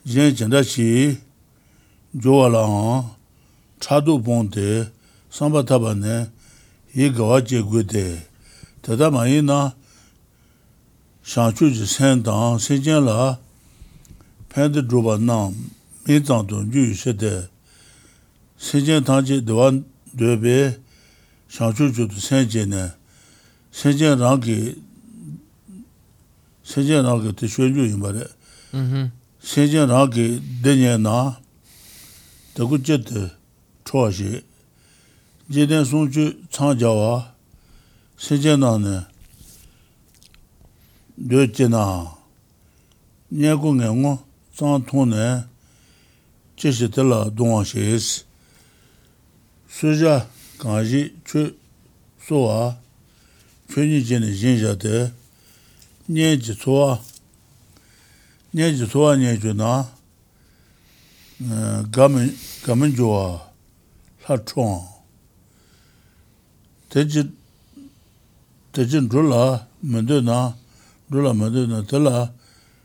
jen jen da chi jo wa la ha cha du pon de sam ba ta ba ne i ga wa je gu de ta da ma yi na shang chu ji sen dang se jen la pen de dro ba na mi zang dong ju she de se jen tang ji de wa de be shang chu ju de sen jen ne se jen rang ki 세제 나게 때 쇼주 이 말에 음 세제 나게 되냐 나 더구제드 초시 제된 송주 창자와 세제 나네 르제나 녀공에 뭐 상통네 제시들라 동아시스 수자 가지 추 소와 괜히 전에 진짜대 nye ji tsuwa, nye ji tsuwa nye ju na gamin juwa la chong. Tejin dhula mendo na, dhula mendo na tila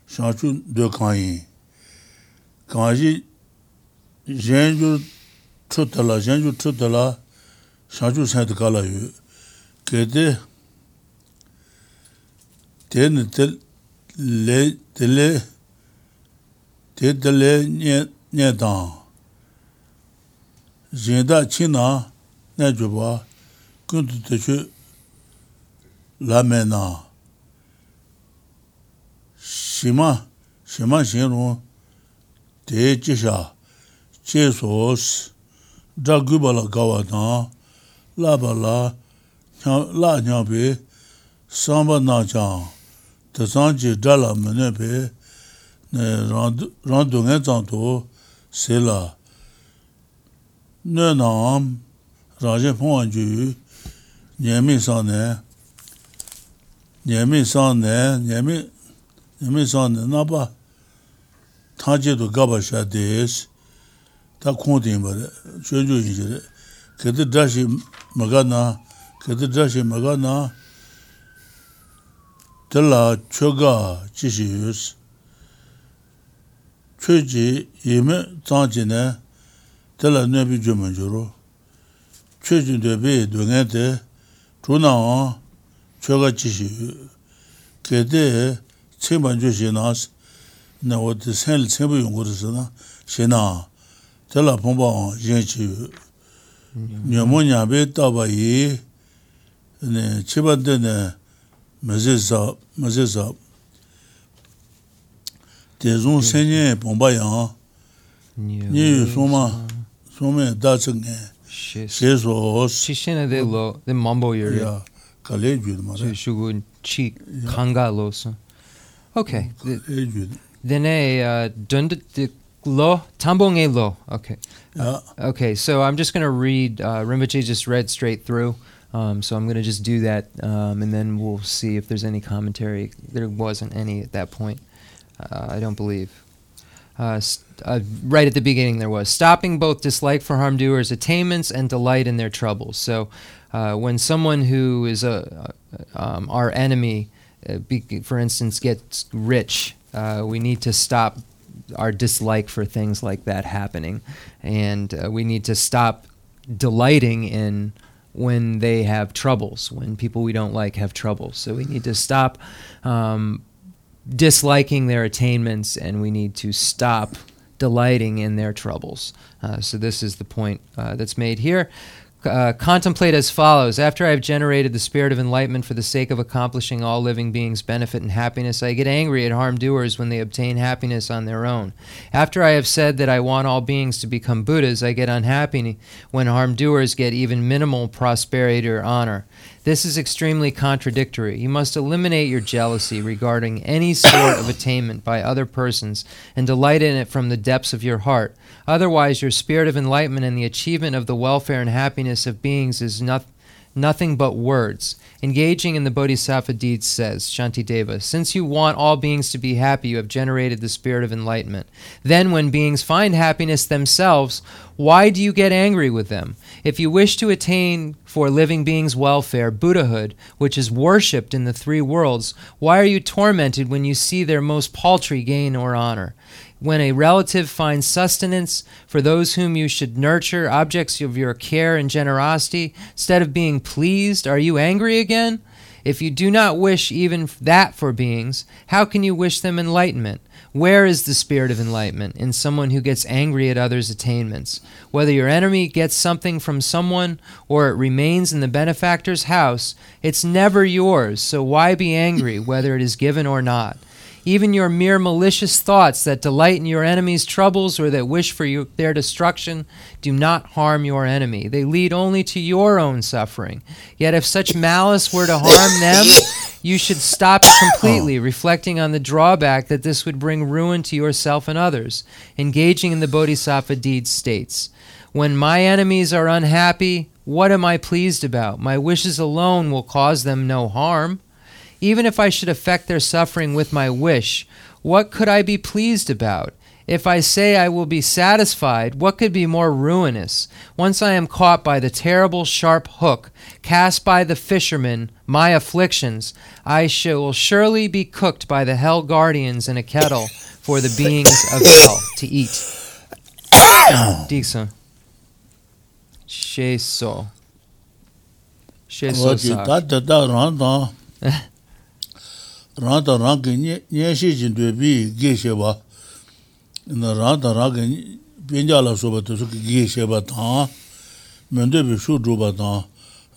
shangchun do kanyi. Kanyi zhen ju chutala, zhen ju chutala shangchun saydi kala yu. Kedi teni tili, tili, tili nye tang, zinda chi na nye jubwa, kundu tishu lame na, shima, shima shinru, te chisha, che sos, dhagubwa la gawa tang, laba la, la nyambi, samba na chang, tesang chi dhala mene pe randu ngen tsang to se la. Ne naam raje pongwa ju nyemi san ne nyemi san ne nyemi nyemi san ne napa tangche to gaba sha des ta kong ting bari shuen ju yin shi re kete drashi maga na kete drashi maga na dala choga chishi yus. Choji ime zanji ne dala nabi juman juru. Choji dobi dunga de chuna wa choga chishi yu. Kede cimban ju shi nas na wadi senli cimbu yungu risi na shi na dala pongpa wa yin chi yu. Nyamu nyabi taba yi chiba dine ba de ne, me zi za, me zi za, de zong sen yin pong yang, ni yu song ma, song me da zeng ngen, Shi xie so si, shi de lo de mambo yuri. ya, ka le ju ma re, shugu chi kanga lo so. Okay. th- le ju de, Then a uh, dund de lo tambong e lo. Okay. Okay, so I'm just going to read. Uh, Rinpoche just read straight through. Um, so I'm going to just do that, um, and then we'll see if there's any commentary. There wasn't any at that point. Uh, I don't believe. Uh, st- uh, right at the beginning, there was stopping both dislike for harm doers' attainments and delight in their troubles. So, uh, when someone who is a, um, our enemy, uh, be, for instance, gets rich, uh, we need to stop our dislike for things like that happening, and we need to stop delighting in when they have troubles, when people we don't like have troubles. So we need to stop um, disliking their attainments, and we need to stop delighting in their troubles. Uh, so this is the point uh, that's made here. Uh, contemplate as follows After I have generated the spirit of enlightenment for the sake of accomplishing all living beings' benefit and happiness, I get angry at harm doers when they obtain happiness on their own. After I have said that I want all beings to become Buddhas, I get unhappy when harm doers get even minimal prosperity or honor. This is extremely contradictory. You must eliminate your jealousy regarding any sort of attainment by other persons and delight in it from the depths of your heart. Otherwise, your spirit of enlightenment and the achievement of the welfare and happiness of beings is not, nothing but words. Engaging in the Bodhisattva deeds says, Shantideva, since you want all beings to be happy, you have generated the spirit of enlightenment. Then, when beings find happiness themselves, why do you get angry with them? If you wish to attain for living beings' welfare Buddhahood, which is worshipped in the three worlds, why are you tormented when you see their most paltry gain or honor? When a relative finds sustenance for those whom you should nurture, objects of your care and generosity, instead of being pleased, are you angry again? If you do not wish even that for beings, how can you wish them enlightenment? Where is the spirit of enlightenment in someone who gets angry at others' attainments? Whether your enemy gets something from someone or it remains in the benefactor's house, it's never yours, so why be angry [LAUGHS] whether it is given or not? Even your mere malicious thoughts that delight in your enemy's troubles or that wish for you, their destruction do not harm your enemy. They lead only to your own suffering. Yet if such malice were to harm them, [LAUGHS] you should stop it [COUGHS] completely, reflecting on the drawback that this would bring ruin to yourself and others. Engaging in the Bodhisattva deeds states, When my enemies are unhappy, what am I pleased about? My wishes alone will cause them no harm. Even if I should affect their suffering with my wish, what could I be pleased about? If I say I will be satisfied, what could be more ruinous? Once I am caught by the terrible sharp hook cast by the fisherman, my afflictions, I shall surely be cooked by the hell guardians in a kettle for the beings of hell to eat. Dixon. Sheso. Sheso [LAUGHS] rāda rāga pēnjāla sōpa tēsō kīgī shēpa tāngā, mēndē pē shū rūpa tāngā,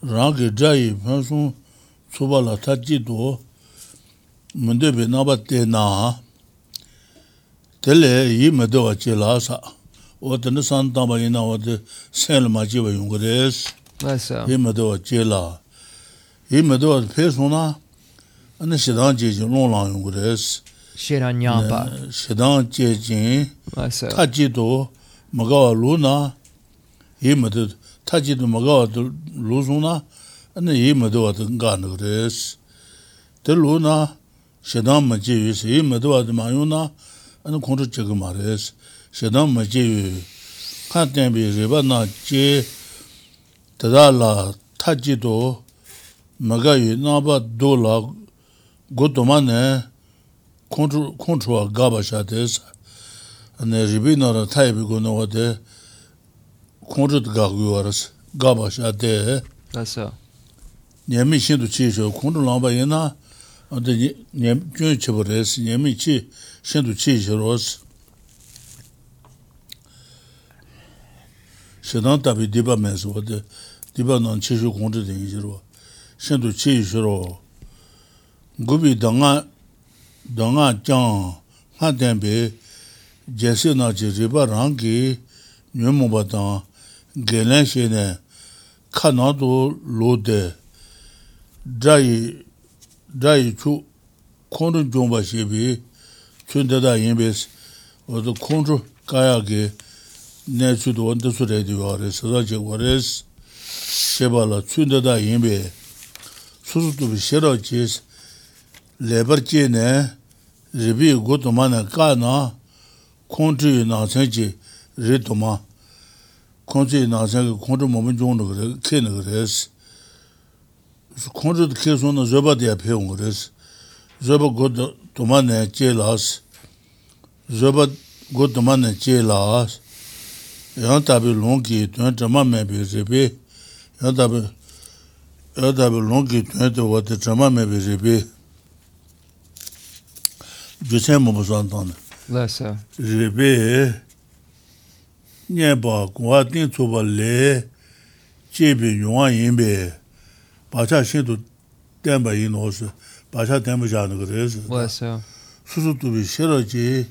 rāga jāyī pēnsō sōpa lā tācī tō, mēndē pē nāpa tē nā, tēlē yī mēndē wā chē lā sā, wā tēne sān tāmbā yī nā wā tē sēn lā mā chē wā yung kō rēs, yī mēndē wā chē lā, yī mēndē wā pē sō na, anē shidāng chē chē lōng lā yung kō rēs, shērā ñāpa. Shēdāng jē jīn, tā jī tō māgāwa lū na, yī mā tō, tā jī tō māgāwa lū sō na, anā yī mā tō wā tō ngā nā kores. Tē lū na, shēdāng mā jē yu sī, yī mā tō wā tō mā yu na, anā khōng tō chē kā mā res. Shēdāng mā jē yu, kā tēng bī rī bā na jē, tadā la, tā jī tō, māgā yu nā bā dō la, gō tō mā nē, 콘트롤 가바 샤데스 ane ribi nara taibi gu nawa de kongzhut gagu waras gaba sha de nyami shindu chi sho kongzhu lamba ina ade nyami chibu res nyami chi shindu chi sho ros shidan tabi diba mensu wade diba nan chi sho kongzhu dingi shirwa shindu chi sho gubi danga dōngā chāng hā tēmbē jēsī nā chī rīpa rāng kī nyū mōpa tāng gē lēng shē nē kā nā tō lō tē dā yī dā yī chū kōng rū chōng bā shē bī chūn tē tā yīn bē sī wā tō kōng rū kāyā kī nē chū tō wān tē sū rē tī wā rē sā tā chē wā rē sī shē bā lā chūn tē tā yīn bē sū sū tū bī shē rā chē sī lebar che ne ribi go tuma ne ka na kontri na san chi ri tuma yu na san ki kontri momi zhong na kare, ke na kare si kontri to ke son na zoba diya pe yung kare es. Zoba go tuma ne che la si zoba go tuma ne che la si yang tabi long ki tuan chama me bi ribi yang tabi yang tabi long ki tuan to wate chama me bi ribi jusen mungu san tanda. Lasa. Rebe, nyeba kuwa ting tsuba le, chebi yunga yinbe, bacha shindu tenba yin osu, bacha tenba jani karesi. Lasa. Susu tubi shiraji,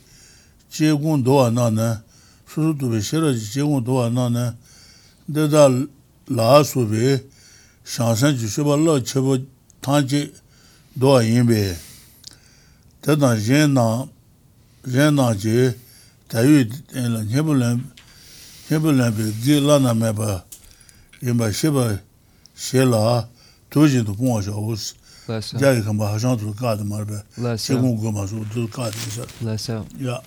che gun dowa nana, susu tubi shiraji che gun dowa nana, dada laa subi, shansan ju shiba loo chebo tangi dowa yinbe, tadan jen na, jen na je, tayu nyebu lambi gi lana meba, yinba sheba she la, tujin tu punga sha us, jayi kamba hashan tu kaadi marbe, shekung goma su tu kaadi isa. Less out. Yeah.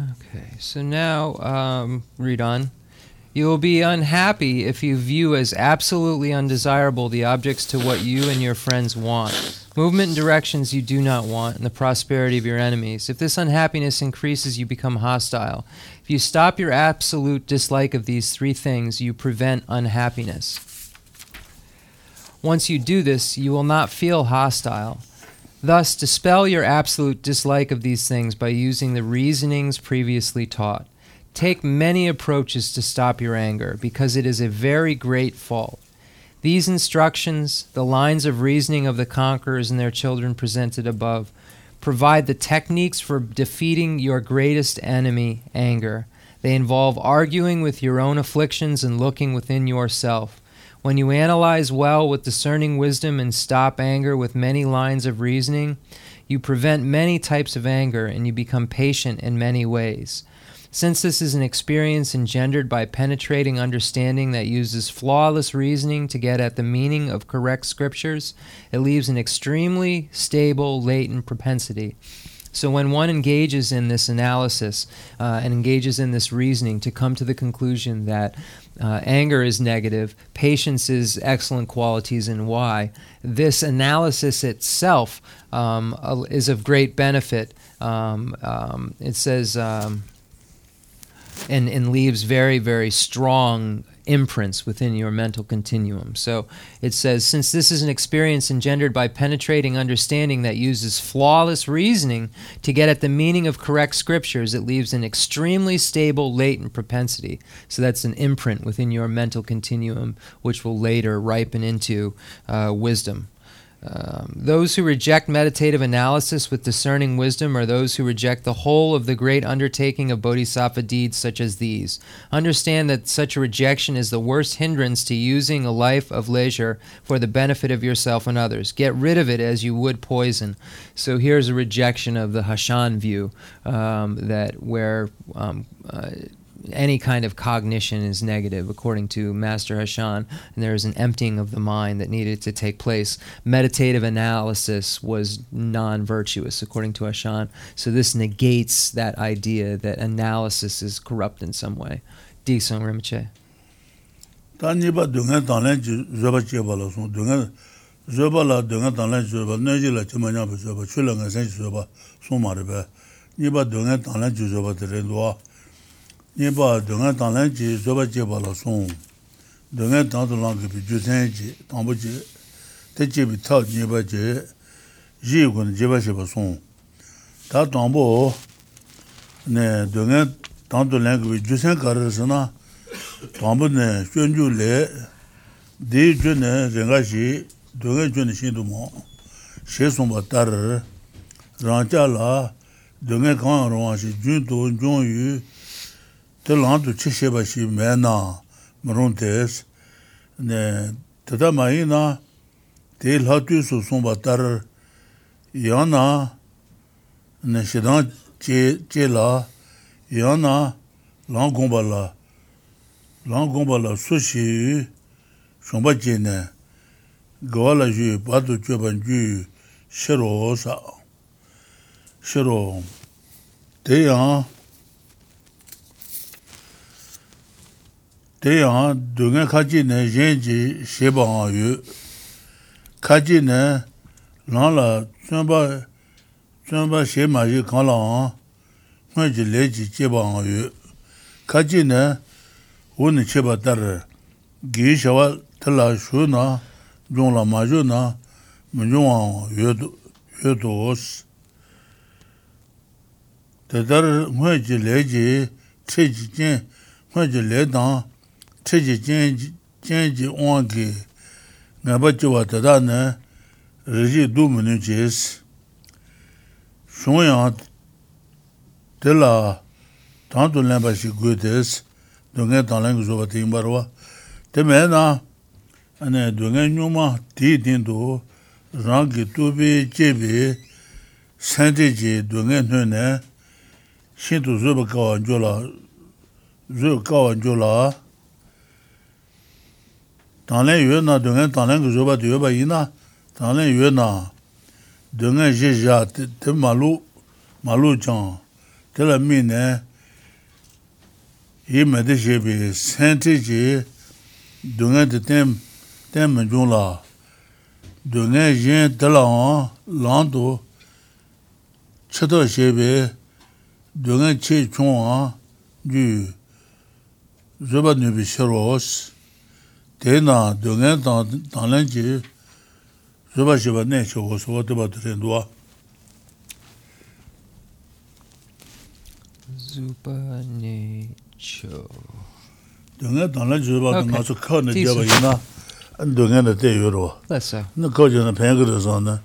Okay, so now um, read on. You will be unhappy if you view as absolutely undesirable the objects to what you and your friends want movement in directions you do not want, and the prosperity of your enemies. If this unhappiness increases, you become hostile. If you stop your absolute dislike of these three things, you prevent unhappiness. Once you do this, you will not feel hostile. Thus, dispel your absolute dislike of these things by using the reasonings previously taught. Take many approaches to stop your anger, because it is a very great fault. These instructions, the lines of reasoning of the conquerors and their children presented above, provide the techniques for defeating your greatest enemy, anger. They involve arguing with your own afflictions and looking within yourself. When you analyze well with discerning wisdom and stop anger with many lines of reasoning, you prevent many types of anger and you become patient in many ways. Since this is an experience engendered by penetrating understanding that uses flawless reasoning to get at the meaning of correct scriptures, it leaves an extremely stable latent propensity. So, when one engages in this analysis uh, and engages in this reasoning to come to the conclusion that uh, anger is negative, patience is excellent qualities, and why, this analysis itself um, is of great benefit. Um, um, it says. And, and leaves very, very strong imprints within your mental continuum. So it says, since this is an experience engendered by penetrating understanding that uses flawless reasoning to get at the meaning of correct scriptures, it leaves an extremely stable latent propensity. So that's an imprint within your mental continuum, which will later ripen into uh, wisdom. Um, those who reject meditative analysis with discerning wisdom are those who reject the whole of the great undertaking of bodhisattva deeds such as these. Understand that such a rejection is the worst hindrance to using a life of leisure for the benefit of yourself and others. Get rid of it as you would poison. So here's a rejection of the Hashang view um, that where um, uh, any kind of cognition is negative, according to Master Hashang, and there is an emptying of the mind that needed to take place. Meditative analysis was non virtuous, according to Hashang. So this negates that idea that analysis is corrupt in some way. Disong Rinpoche. Tanjiba dunga tanlen zoba cheba la neji la tere duwa nipa dunga tanglan chi soba chi pala song, dunga tangzu langi pi jusen chi, tangpo chi, te chi pi tao nipa chi, ji kuna jiba shiba song. Ta tangpo, dunga tangzu langi pi jusen kararasa na, tangpo ne shun ju le, di ju ne renga shi, dunga ju ne shindu mo, she songpa tarar, rangcha la, dunga kanga rongwa shi, jun to, jun yu, tē lāng tu chī shēba shī mē nā mā rōng tēs, tētā mā yī nā tē lā tū sū sōng bā tār yā nā shidāng chē lā, yā nā lāng gōng bā lā, lāng gōng bā lā sū shī yu shōng bā chē nē, gā wā lā yu bā tu chē bā yu shē rō sā, shē rō, tē yāng Te yāng dōngyā kāchī nē yēn jī shēba ā yu. Kāchī nē lāng lā tsōmbā, tsōmbā shē mā yī kāng lā ā, ngā jī lē jī chēba ā yu. Kāchī nē wū nī chēba tār, gī shāwa tālā shū na, zhōng lā mā yu na, mā zhōng ā yu dō os. Te tār ngā jī lē jī chē jī jī, ngā jī lē dāng, 체지 젠지 젠지 온게 나바 주와 다다네 리지 두문이 제스 쇼야 텔라 tanto lembra si gudes donge talang zo ba tim barwa te me na ane donge nyuma ti din do rang gi tu bi je bi san de ji donge no ne shin 당내 유나 동에 당내 그저바 되어바 이나 당내 유나 동에 제자 데 말로 말로 정 들으미네 이 메디제비 센티지 동에 데템 템 존라 동에 제 들어 란도 쳐도 제비 동에 제 총아 주 저바 뉴비 셔로스 대나 동에 단단한지 저바시바 내 저거서 어디봐 드린도와 zupa-ne cho dunga dhanla zhuba dunga su ka na jeba ina dunga na te yorwa lasa. na ka jeba na penga rasa na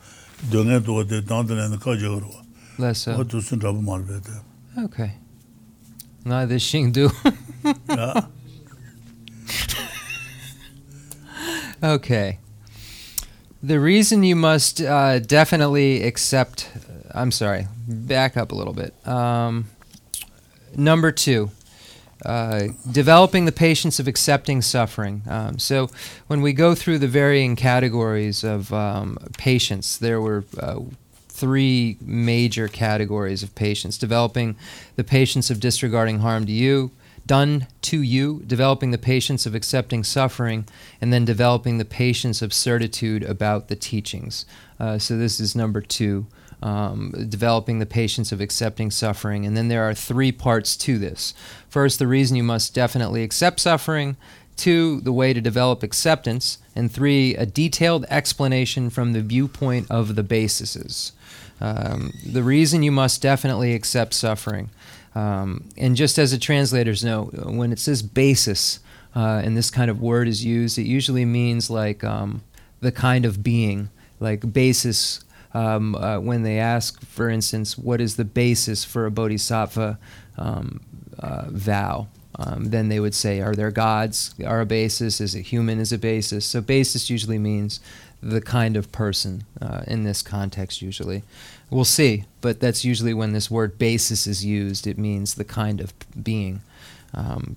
dunga duwa te dhandana na ka jeba yorwa lasa. o tu sun rabu malbe te ok nga de shing du Okay. The reason you must uh, definitely accept, I'm sorry, back up a little bit. Um, number two, uh, developing the patience of accepting suffering. Um, so, when we go through the varying categories of um, there were uh, three major categories of patience developing the patience of disregarding harm to you, done to you, developing the patience of accepting suffering, and then developing the patience of certitude about the teachings. Uh, so, this is number two. Um, developing the patience of accepting suffering. And then there are three parts to this. First, the reason you must definitely accept suffering. Two, the way to develop acceptance. And three, a detailed explanation from the viewpoint of the basises. Um, the reason you must definitely accept suffering. Um, and just as a translator's note, when it says basis uh, and this kind of word is used, it usually means like um, the kind of being, like basis. Um, uh, when they ask, for instance, what is the basis for a bodhisattva um, uh, vow? Um, then they would say, are there gods are a basis? Is it human is a basis? So basis usually means the kind of person uh, in this context usually. We'll see, but that's usually when this word basis is used, it means the kind of being. Um,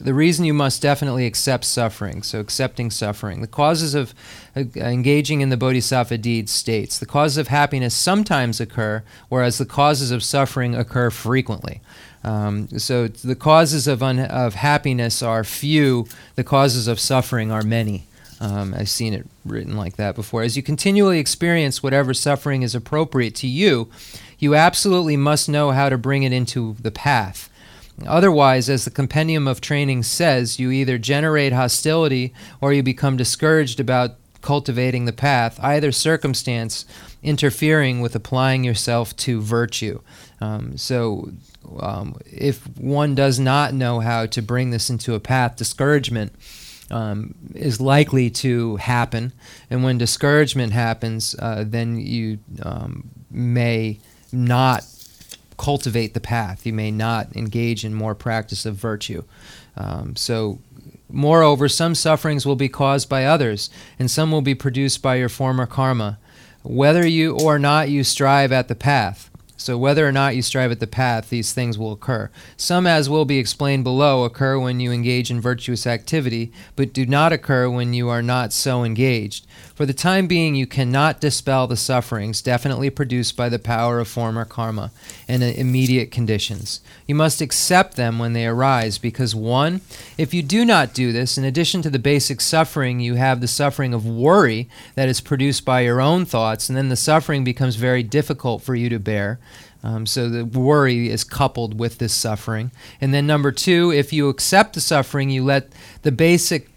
the reason you must definitely accept suffering, so accepting suffering. The causes of uh, engaging in the bodhisattva deed states the causes of happiness sometimes occur, whereas the causes of suffering occur frequently. Um, so the causes of, un- of happiness are few, the causes of suffering are many. Um, I've seen it written like that before. As you continually experience whatever suffering is appropriate to you, you absolutely must know how to bring it into the path. Otherwise, as the compendium of training says, you either generate hostility or you become discouraged about cultivating the path, either circumstance interfering with applying yourself to virtue. Um, so, um, if one does not know how to bring this into a path, discouragement um, is likely to happen. And when discouragement happens, uh, then you um, may not cultivate the path. You may not engage in more practice of virtue. Um, so, moreover, some sufferings will be caused by others, and some will be produced by your former karma, whether you or not you strive at the path. So, whether or not you strive at the path, these things will occur. Some, as will be explained below, occur when you engage in virtuous activity, but do not occur when you are not so engaged. For the time being, you cannot dispel the sufferings definitely produced by the power of former karma and immediate conditions. You must accept them when they arise, because one, if you do not do this, in addition to the basic suffering, you have the suffering of worry that is produced by your own thoughts, and then the suffering becomes very difficult for you to bear. Um, so the worry is coupled with this suffering. And then number two, if you accept the suffering, you let the basic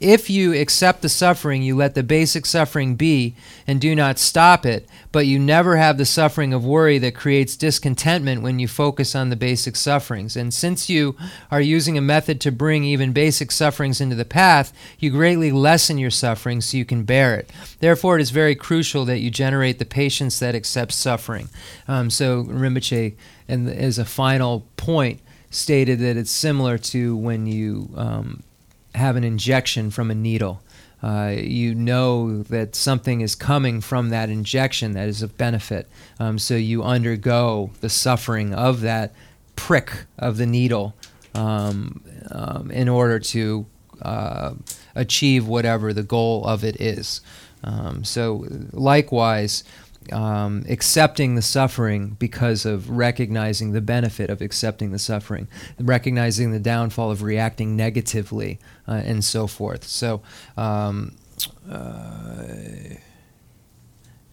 if you accept the suffering, you let the basic suffering be and do not stop it, but you never have the suffering of worry that creates discontentment when you focus on the basic sufferings. And since you are using a method to bring even basic sufferings into the path, you greatly lessen your suffering so you can bear it. Therefore, it is very crucial that you generate the patience that accepts suffering. Um, so, Rinpoche, and as a final point, stated that it's similar to when you um, have an injection from a needle. Uh, you know that something is coming from that injection that is of benefit. Um, so you undergo the suffering of that prick of the needle um, um, in order to uh, achieve whatever the goal of it is. Um, so, likewise, um, accepting the suffering because of recognizing the benefit of accepting the suffering, recognizing the downfall of reacting negatively, uh, and so forth. So, um, uh,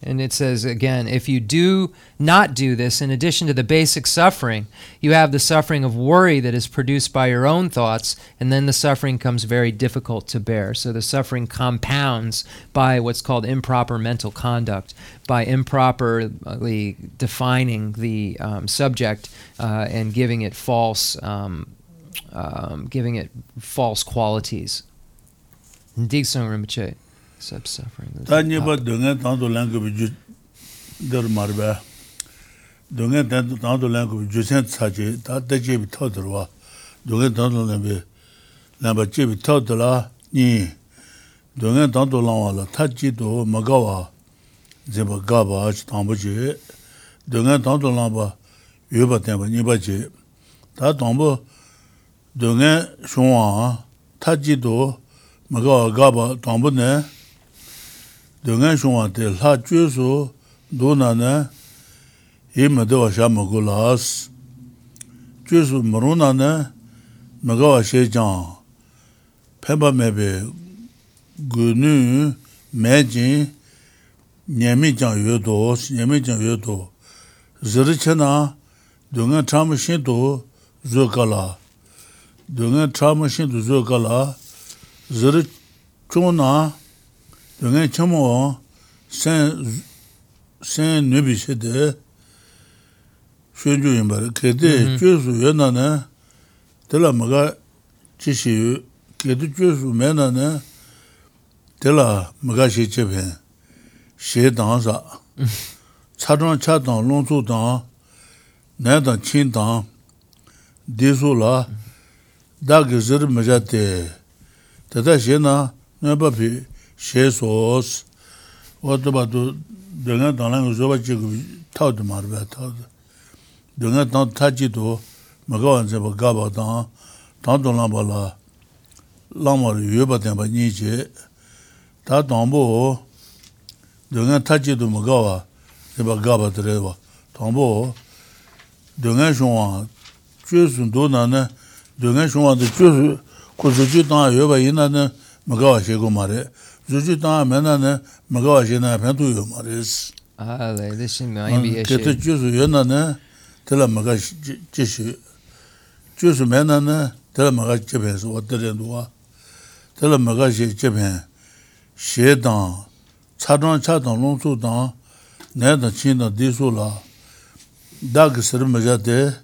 and it says again, if you do not do this, in addition to the basic suffering, you have the suffering of worry that is produced by your own thoughts, and then the suffering comes very difficult to bear. So the suffering compounds by what's called improper mental conduct, by improperly defining the um, subject uh, and giving it false, um, um, giving it false qualities. Rinpoche. accept suffering. Ta nye pa dungan tangto lanka bi ju dar marba, dungan tangto lanka bi ju sen tsaji, ta da jebi tau darwa, dungan tangto lanka lanka jebi tau darwa, nyi, dungan tangto lanka la ta ji do magawa, zeba gaba achi tangpo ji, dungan tangto lanka yueba tenpa nyiba ji, ta tangpo dungan shungwa, ta ji do magawa gaba tangpo ne, dōngan shōngwa tē lā chū sō dō nā nā yī mā dō wā shā mā gu lā sī. Chū sō mā rō nā nā mā gā wā shē chāng, pē bā mē bē gu nū mē jīn nyē mī chāng yu dō sī, nyē mī chāng yu dō. Zī rī chā nā dōngan chā mā shīn dō zō kā lā. Dōngan chā mā shīn dō zō kā lā, zī rī chō nā rōngi chāmo sēn nūbi shēde shēn chū yinbari, kēdi chū sū yō nā nē, tēlā māgā chī shī yō, kēdi chū sū mē nā nē, tēlā māgā shī chē pēn, shē dāng sā, chā chāng chā dāng, lōng sū dāng, nē dāng chīn dāng, dī sū lā, dā kī zir mā chā tē, tētā shē nā, nē bā pī, she sos oto ba to denga dangla nga zoba chi gu tao de marba tao de denga dang ta chi to maga wan se ba ga ba dang dang dong lang ba la lang ma ri yue ba ten ba nyi che ta dang bo denga ta chi to maga wa se ba ga ba tere wa dang bo denga shong wa chue sun do na ne denga shong wa de chue ku su chu dang yue ba yin na ne maga wa she gu ma re zuzu tanga mena ne magawa she na pentu yo ma res. Ah, lai, de shin me ayin biye she. Keta juzu yo na ne, tela maga che she. Juzu mena ne, tela maga che pen so, wata ren duwa. Tela maga she che pen, she dang, cha dang cha dang long su dang, naya dang chin dang di su la, da ki sir maja de,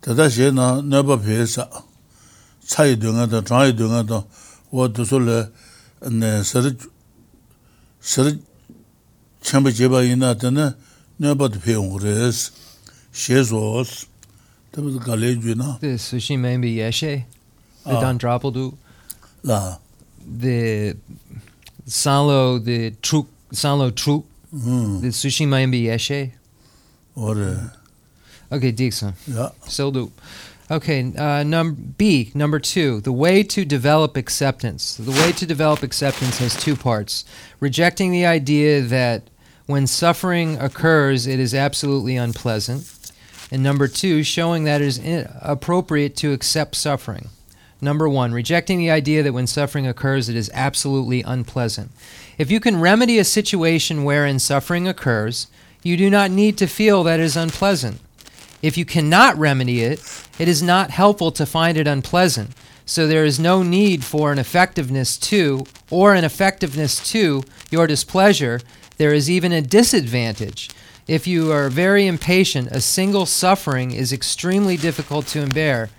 tata she na naba pe sa, cha yi dunga dang, chang yi dunga dang, wata su le, sari sari chanpa jeba ina tena nyaba tu peyong kores, she zos, taba tu gale ju na. The sushi maybe yeshe, the dandrapaldu. La. The salo, the truk, salo truk, the sushi maybe yeshe. Ore. Okay, Dixon. Yeah. So do. Okay, uh, num- B, number two, the way to develop acceptance. The way to develop acceptance has two parts rejecting the idea that when suffering occurs, it is absolutely unpleasant. And number two, showing that it is in- appropriate to accept suffering. Number one, rejecting the idea that when suffering occurs, it is absolutely unpleasant. If you can remedy a situation wherein suffering occurs, you do not need to feel that it is unpleasant. If you cannot remedy it, it is not helpful to find it unpleasant. So there is no need for an effectiveness to, or an effectiveness to, your displeasure. There is even a disadvantage. If you are very impatient, a single suffering is extremely difficult to bear.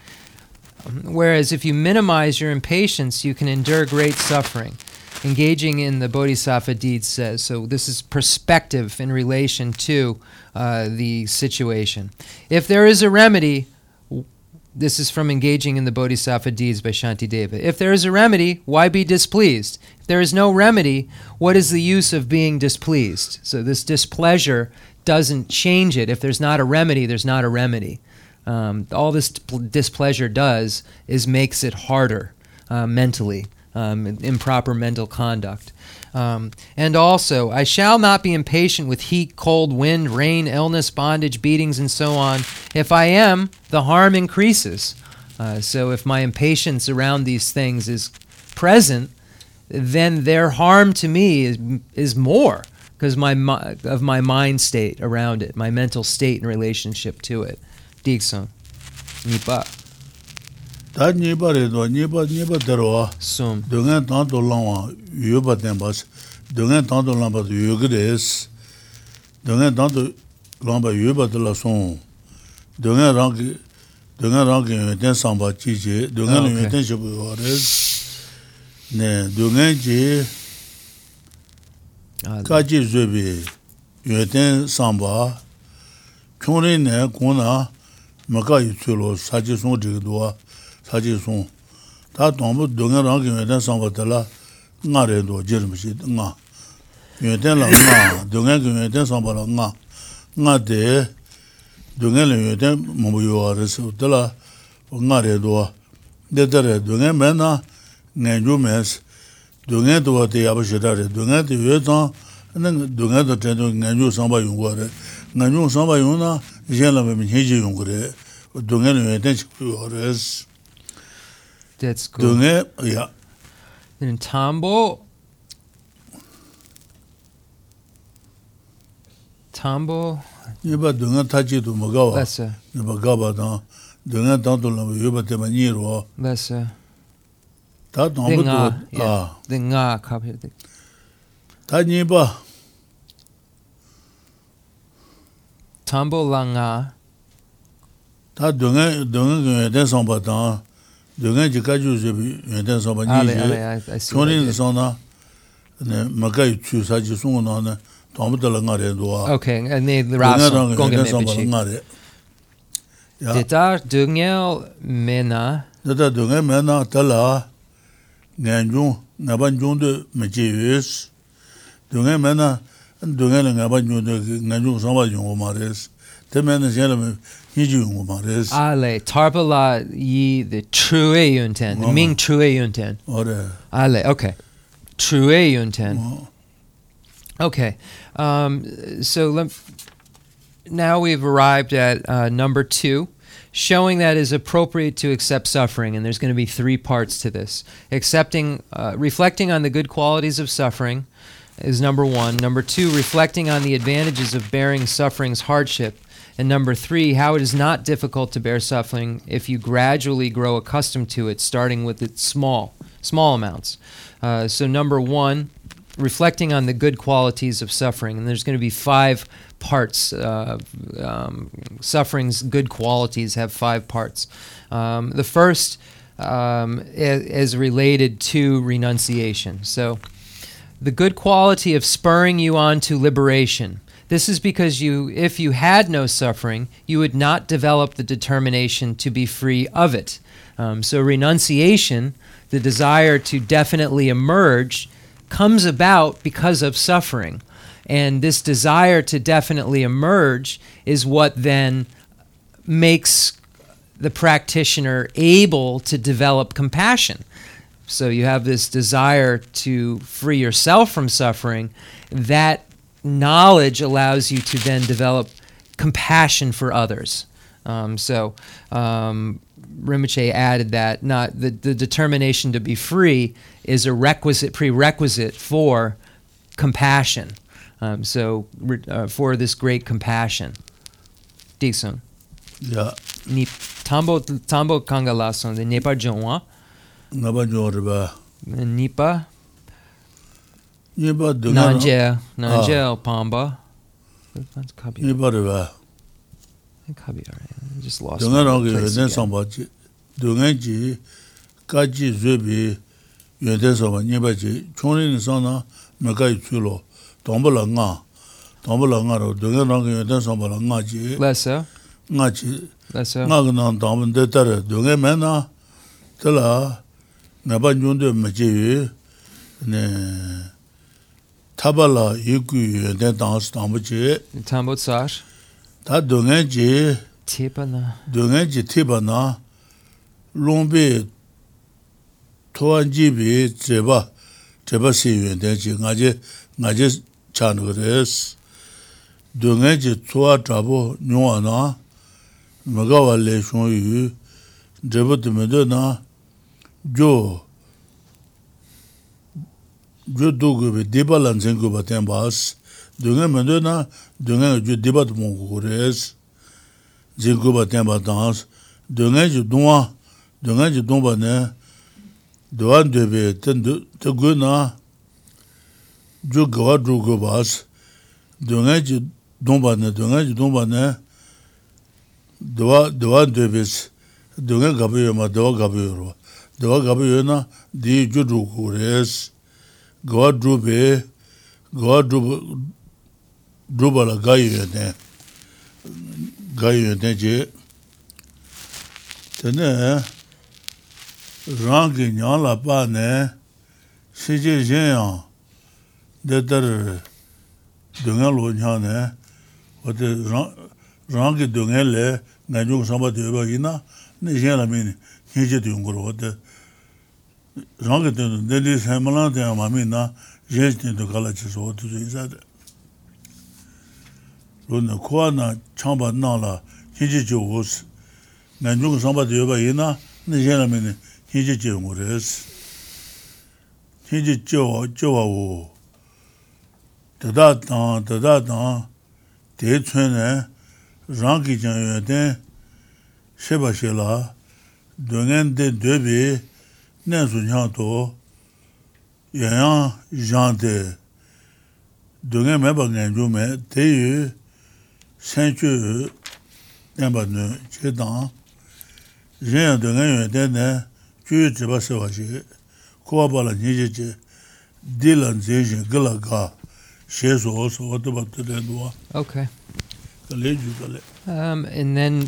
Whereas if you minimize your impatience, you can endure great suffering. Engaging in the Bodhisattva deeds says so. This is perspective in relation to uh, the situation. If there is a remedy, this is from Engaging in the Bodhisattva Deeds by Shanti Deva. If there is a remedy, why be displeased? If there is no remedy, what is the use of being displeased? So this displeasure doesn't change it. If there's not a remedy, there's not a remedy. Um, all this displeasure does is makes it harder uh, mentally, um, improper mental conduct. Um, and also, I shall not be impatient with heat, cold, wind, rain, illness, bondage, beatings, and so on. If I am, the harm increases. Uh, so if my impatience around these things is present, then their harm to me is, is more because my of my mind state around it, my mental state in relationship to it. Dixon, nipa. 다 니바레도 니바 니바 들어와. 숨. 동안 단도 라와 유바된 바스. 동안 단도 라바 유그레스. 동안 단도 라바 유바들라 송 동안 랑 동안 랑 된상 바 지지. 동안 유된 저버스. 네 동안 지 까지 즈비 유된 상바. ཁོང རེ ནས གོ ན མ ག ཡི ཚུལ ལོ ས ཅི སོང ཅི 사지 송 다동부 동해랑 경에다 상바들라 나래도 지름시 나 여대라 나 동해 경에다 상바라 나 나데 동해는 여대 뭐요아르서 들라 나래도 데더레 동해 맨나 내주메스 동해도 어디 아버지다래 동해도 여자 는 동해도 전도 내주 상바 용거래 내주 상바 용나 이제는 해지 용거래 동해는 여대 지고래스 That's good. Dunge, ja. Then Tambo. Tambo. Yeba dunga tachi tu magawa. That's it. Yeba gaba dang. Dunga dang tu lama yeba tema nirwa. That's it. Ta tambo tu. Ah. Then nga kaphe dik. Ta nipa. Tambo la nga. Ta dunga, dunga dunga den samba dang. dōngan jī kāchū zhēbi yuandān sāmbā nī yé, chōnrīn sāng nā mā kāi chū sā jī sōngu nā nā tōmbu tā lā ngā rē duwa. Ok, nē rā sōng, gōngan mē bīchī. ngā rē. Dētā dōngan mē nā? Dētā dōngan mē nā tā lā ngān chōng, ngā bān chōng dō mē chē yuēs. Dōngan mē nā, dōngan lā ngā bān chōng dō ngān chōng sāmbā chōng wā mā rēs. Tē mē nā shē lā mē ji yung ma res. Ale, tarbala yi the true yunten. Ming true yunten. Ale, okay. True yunten. Okay. Um, so now we've arrived at uh, number two, showing that is appropriate to accept suffering. And there's going to be three parts to this. Accepting, uh, reflecting on the good qualities of suffering is number one. Number two, reflecting on the advantages of bearing suffering's hardship. And number three, how it is not difficult to bear suffering if you gradually grow accustomed to it, starting with its small, small amounts. Uh, so number one, reflecting on the good qualities of suffering. And there's going to be five parts. Uh, um, suffering's good qualities have five parts. Um, the first um, is, is related to renunciation. So, the good quality of spurring you on to liberation. This is because you, if you had no suffering, you would not develop the determination to be free of it. Um, so, renunciation, the desire to definitely emerge, comes about because of suffering. And this desire to definitely emerge is what then makes the practitioner able to develop compassion. So you have this desire to free yourself from suffering. That knowledge allows you to then develop compassion for others. Um, so um, Rinpoche added that not the, the determination to be free is a requisite prerequisite for compassion. Um, so uh, for this great compassion. Dixon. Ya. Ni tambo tambo kanga lason de nepa nyo riba. Nipa, Nipa duga... Nanje, nanje o pamba. That's kabi. Nipa riba. Kabi, alright. I just lost Dunga rangi yunden samba chi. Dunga chi, kachi zubi yunden samba nipa chi. Choni nisan na mekai chulo. Tamba la nga. Tamba la nga ro. Dunga rangi yunden samba la nga chi. Lesa. Nga chi. Lesa. Nga ka nang tamba nde tara. Dunga me na, tala, napa nyundo me chi yu. Ne... tabala yiku yuden dansu tambu chi. Tambu tsar. Ta dungan chi. Tiba na. Dungan chi tiba na. Lungbi tuwan jibi treba, treba si yuden chi. Nga chi, nga chi chanu kores. Dungan chi tuwa trabu nyungwa na. Magawa le shung yu. Treba tumido na. Jo. jo do gobe deba lan zen goba ten bas dunga mendo na dunga jo deba to mo gores zen goba ten ba dans dunga jo donwa dunga jo donba ne doan debe ten de te go na jo goba do gobas dunga jo donba ne dunga jo donba ne doa doan debes dunga gabe yo ma doa gabe yo doa gabe yo na di jo do gores gawa dhrubi, gawa dhruba la gayi yoten, gayi yoten je, tene rangi nyan la pa ne, si je jen yang, de tar dungan lo nyan ne, wate rangi dungan le, nga nyung samba tuyeba ina, ne jen la mini, nye je tuyung koro, wate, rāngi tēndu, dēdī sēmalāng tēyā māmi nā, yēch tēndu kāla chī sō tu sō yisā tē. Rō nā kuwa nā chāmbā nā lā hīchī chī wō sī, nā nyūg sāmbā tē yobā yī nā, nā yē nā mē nē hīchī chī wō rē sī. Hīchī chī wā, chī wā wō, tēdā tāng, tēdā tāng, tē chūn nē, rāngi chāng yō tē, shē bā shē lā, dōngiān tē dō bī, nē su ñāng tō yāyāng yāng tē dōngyā mē bā ngān chū mē tē yu sēn chū yu nē bā nū chē tāng yāyāng dōngyā yu tē nē chū yu chē bā sē wā shē kua bā la nī chē chē dī la nzē shē gā la gā shē sō sō wā tē bā tē tē nduwa. Okay. Ka lē chū ka lē. Um, and then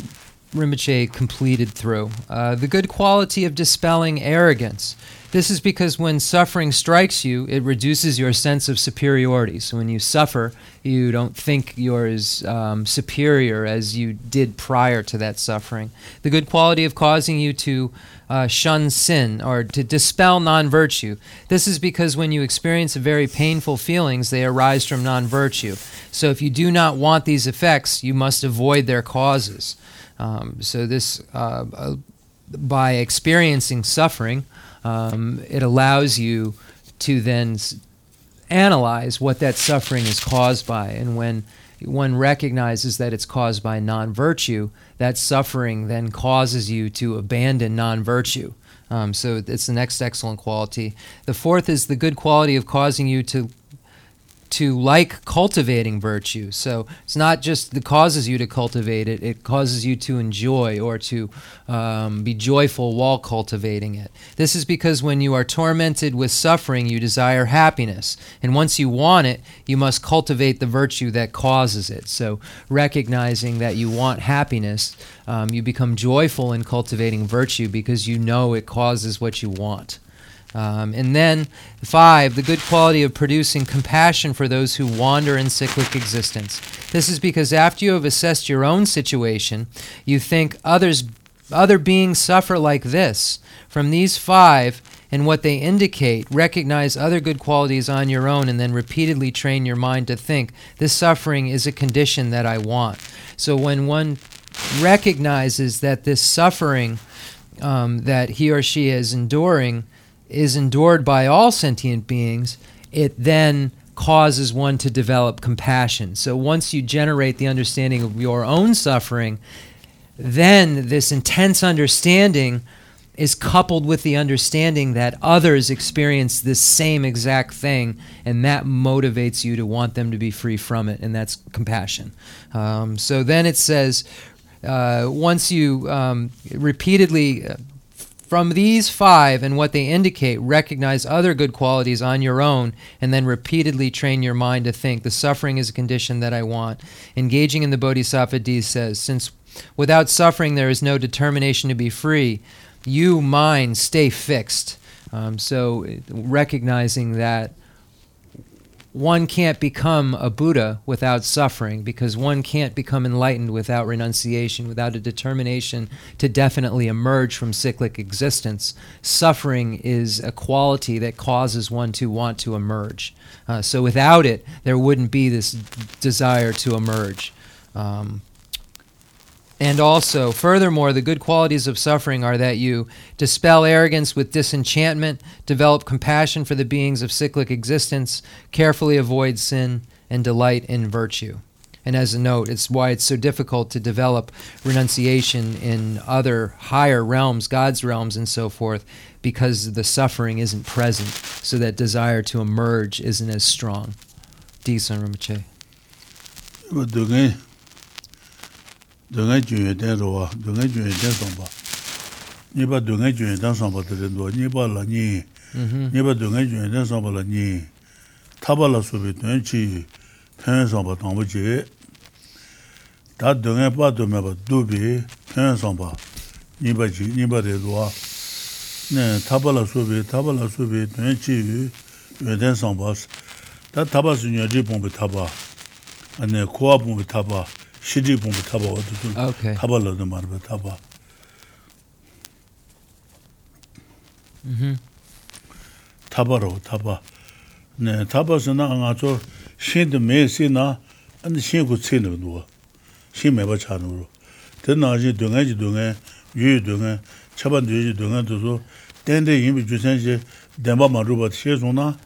Rinpoche completed through uh, the good quality of dispelling arrogance. This is because when suffering strikes you, it reduces your sense of superiority. So when you suffer, you don't think you're as um, superior as you did prior to that suffering. The good quality of causing you to uh, shun sin or to dispel non virtue. This is because when you experience very painful feelings, they arise from non virtue. So if you do not want these effects, you must avoid their causes. Um, so this, uh, uh, by experiencing suffering, um, it allows you to then s- analyze what that suffering is caused by. And when one recognizes that it's caused by non virtue, that suffering then causes you to abandon non virtue. Um, so it's the next excellent quality. The fourth is the good quality of causing you to to like cultivating virtue. So it's not just that causes you to cultivate it, it causes you to enjoy or to um, be joyful while cultivating it. This is because when you are tormented with suffering, you desire happiness. And once you want it, you must cultivate the virtue that causes it. So recognizing that you want happiness, um, you become joyful in cultivating virtue because you know it causes what you want. Um, and then, five, the good quality of producing compassion for those who wander in cyclic existence. This is because after you have assessed your own situation, you think others, other beings suffer like this. From these five and what they indicate, recognize other good qualities on your own, and then repeatedly train your mind to think this suffering is a condition that I want. So when one recognizes that this suffering um, that he or she is enduring is endured by all sentient beings, it then causes one to develop compassion. So once you generate the understanding of your own suffering, then this intense understanding is coupled with the understanding that others experience this same exact thing, and that motivates you to want them to be free from it, and that's compassion. Um, so then it says, uh, once you um, repeatedly, uh, from these five and what they indicate, recognize other good qualities on your own, and then repeatedly train your mind to think the suffering is a condition that I want. Engaging in the Bodhisattva D says, since without suffering there is no determination to be free, you, mind, stay fixed. Um, so recognizing that one can't become a Buddha without suffering because one can't become enlightened without renunciation, without a determination to definitely emerge from cyclic existence. Suffering is a quality that causes one to want to emerge. Uh, so without it, there wouldn't be this desire to emerge. Um, and also, furthermore, the good qualities of suffering are that you dispel arrogance with disenchantment, develop compassion for the beings of cyclic existence, carefully avoid sin, and delight in virtue. And as a note, it's why it's so difficult to develop renunciation in other higher realms, God's realms, and so forth, because the suffering isn't present, so that desire to emerge isn't as strong. Decent Rinpoche. dunga juye ten rwa, dunga juye ten somba. Nipa dunga juye ten somba teren rwa, nipa la nyi, mm-hmm. nipa dunga juye ten somba la nyi, taba la subi ten chi, ten somba tangbo chi. Ta dunga pa dume pa dubi, ten somba, nipa chi, nipa re rwa. Ne, taba la subi, taba la subi ten chi, juye ten somba. Ta taba su nyo ji pongbi taba, kuwa pongbi taba, 시디 봉부 타바 어디 오케이. 타발로도 말바 타바. 음. 타바로 타바. 네, 타바스나 아저 신도 메시나 안 신고 치는 거. 신매바 차는 거. 드나지 동아지 동에 유 동에 차반 되지 동에도 땡데 이미 주선지 데마 마루바 시에서나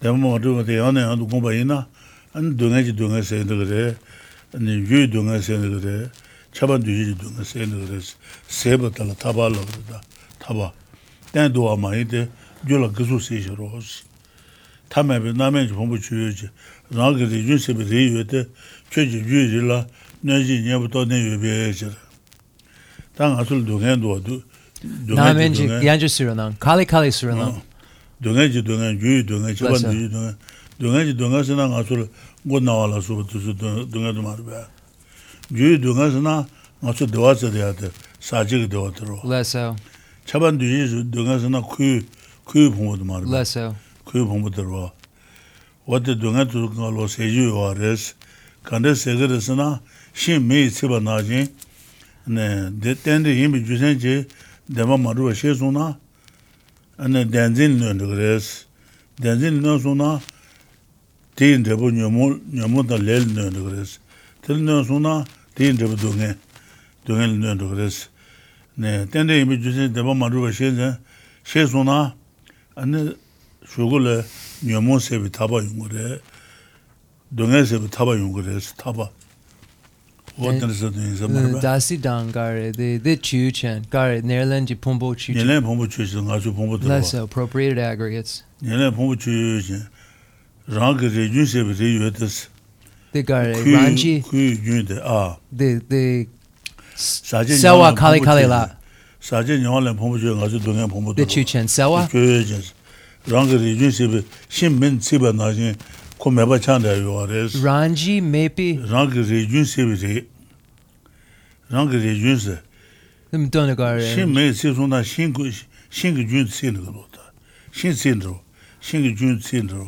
데마 마루바 대안에 한도 공부이나 안 동아지 동에서 그래. yu dunga sene dore, chaba duji dunga sene dore, seba tala taba la dore, taba. Tena duwa mayi de, gyula gizu se ishe rohos. Tame be namen je pombu chu yuji, rangi de yun sebe re yu de, che je yu ri la, nyanji nyebu to ne yu be ye je. Tanga asul dunga duwa du, Namen je yanju suranan, kali kali suranan. Dunga je dunga, yu dunga, chaba duji dunga. Dunga je dunga sena asul, go nawa la su tu su dunga du mar ba ju dunga sana nga su dewa se de ate sa ji ge dewa tro la sa chaban du ji dunga sana ku ku phung du mar ba la sa ku phung bu tro wa de dunga tu nga lo se ju wa res kan de se ge sana shin me se ba na ji ne de ten de yin bi ju sen ji de ma maru she su na ane denzin nön de res denzin nön su na tīn drebu nyamu tā lēl nyoyan tu kores. Tēl nyoyan sū na tīn drebu dōngen, dōngen nyoyan tu kores. Tēndē yīmī jūsī drebu māru bā shē zhēn, shē sū na anī shūgu lē nyamu sebi tāpa yung kore, dōngen sebi tāpa yung kore, tāpa. Dāsī dāng gārē, dē chū chēn, gārē, nērlēn jī pōmbō chū chēn. Nērlēn pōmbō chū chēn, ngā chū pōmbō tō. Less appropriated aggregates. Nērlēn pōmbō chū chēn. rāng kī rī yun shēb rī yuwa tēs. Tē kā rī rāng jī? Kui yun tē, ā. Tē, tē, sāwa kāli kāli lā. Sācē nyāwa lēn pōmbu chūyā ngā chū dōngyā pōmbu tō. Tē chū chēn, sāwa? Kui yuwa chēn. Rāng kī rī yun shēb, shīm mīn cīpa nā shīn, kō mē bā chāng dā yuwa rēs. Rāng jī mē pī? Rāng kī rī yun shēb rī. Rāng kī rī yun shē. Tēm tō nā kā rī? Shīm mē cīp sō nā shīn kī yun cīn rī kō tā. Shīn cīn rō, shīn kī yun cīn rō.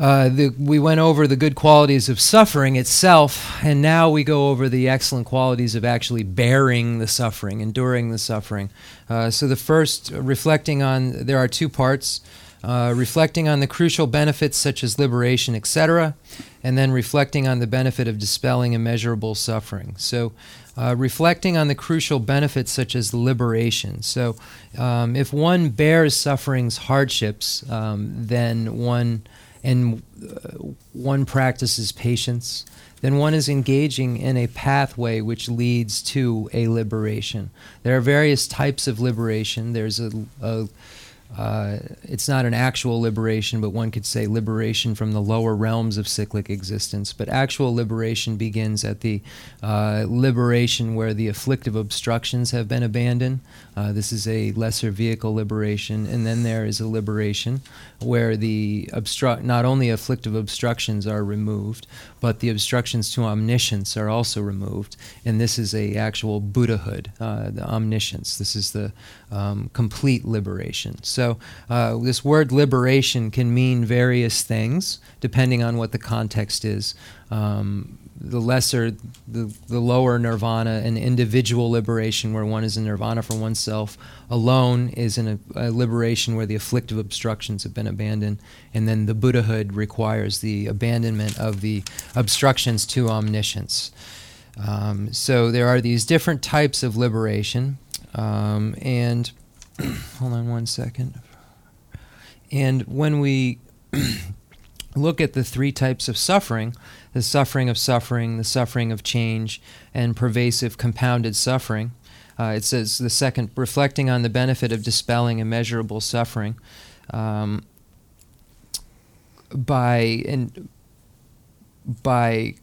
uh, the, we went over the good qualities of suffering itself, and now we go over the excellent qualities of actually bearing the suffering, enduring the suffering. Uh, so, the first, reflecting on, there are two parts uh, reflecting on the crucial benefits such as liberation, etc., and then reflecting on the benefit of dispelling immeasurable suffering. So, uh, reflecting on the crucial benefits such as liberation. So, um, if one bears suffering's hardships, um, then one and uh, one practices patience, then one is engaging in a pathway which leads to a liberation. There are various types of liberation. There's a, a uh, it's not an actual liberation, but one could say liberation from the lower realms of cyclic existence. But actual liberation begins at the uh, liberation where the afflictive obstructions have been abandoned. Uh, this is a lesser vehicle liberation. And then there is a liberation where the obstru- not only afflictive obstructions are removed, but the obstructions to omniscience are also removed. And this is a actual Buddhahood, uh, the omniscience. This is the um, complete liberation. So uh, this word liberation can mean various things depending on what the context is. Um, the lesser, the, the lower nirvana, an individual liberation where one is in nirvana for oneself alone is in a, a, liberation where the afflictive obstructions have been abandoned. And then the Buddhahood requires the abandonment of the obstructions to omniscience. Um, so there are these different types of liberation. Um, and [CLEARS THROAT] hold on one second. And when we [CLEARS THROAT] look at the three types of suffering, the suffering of suffering, the suffering of change, and pervasive compounded suffering. Uh, it says the second, reflecting on the benefit of dispelling immeasurable suffering um, by by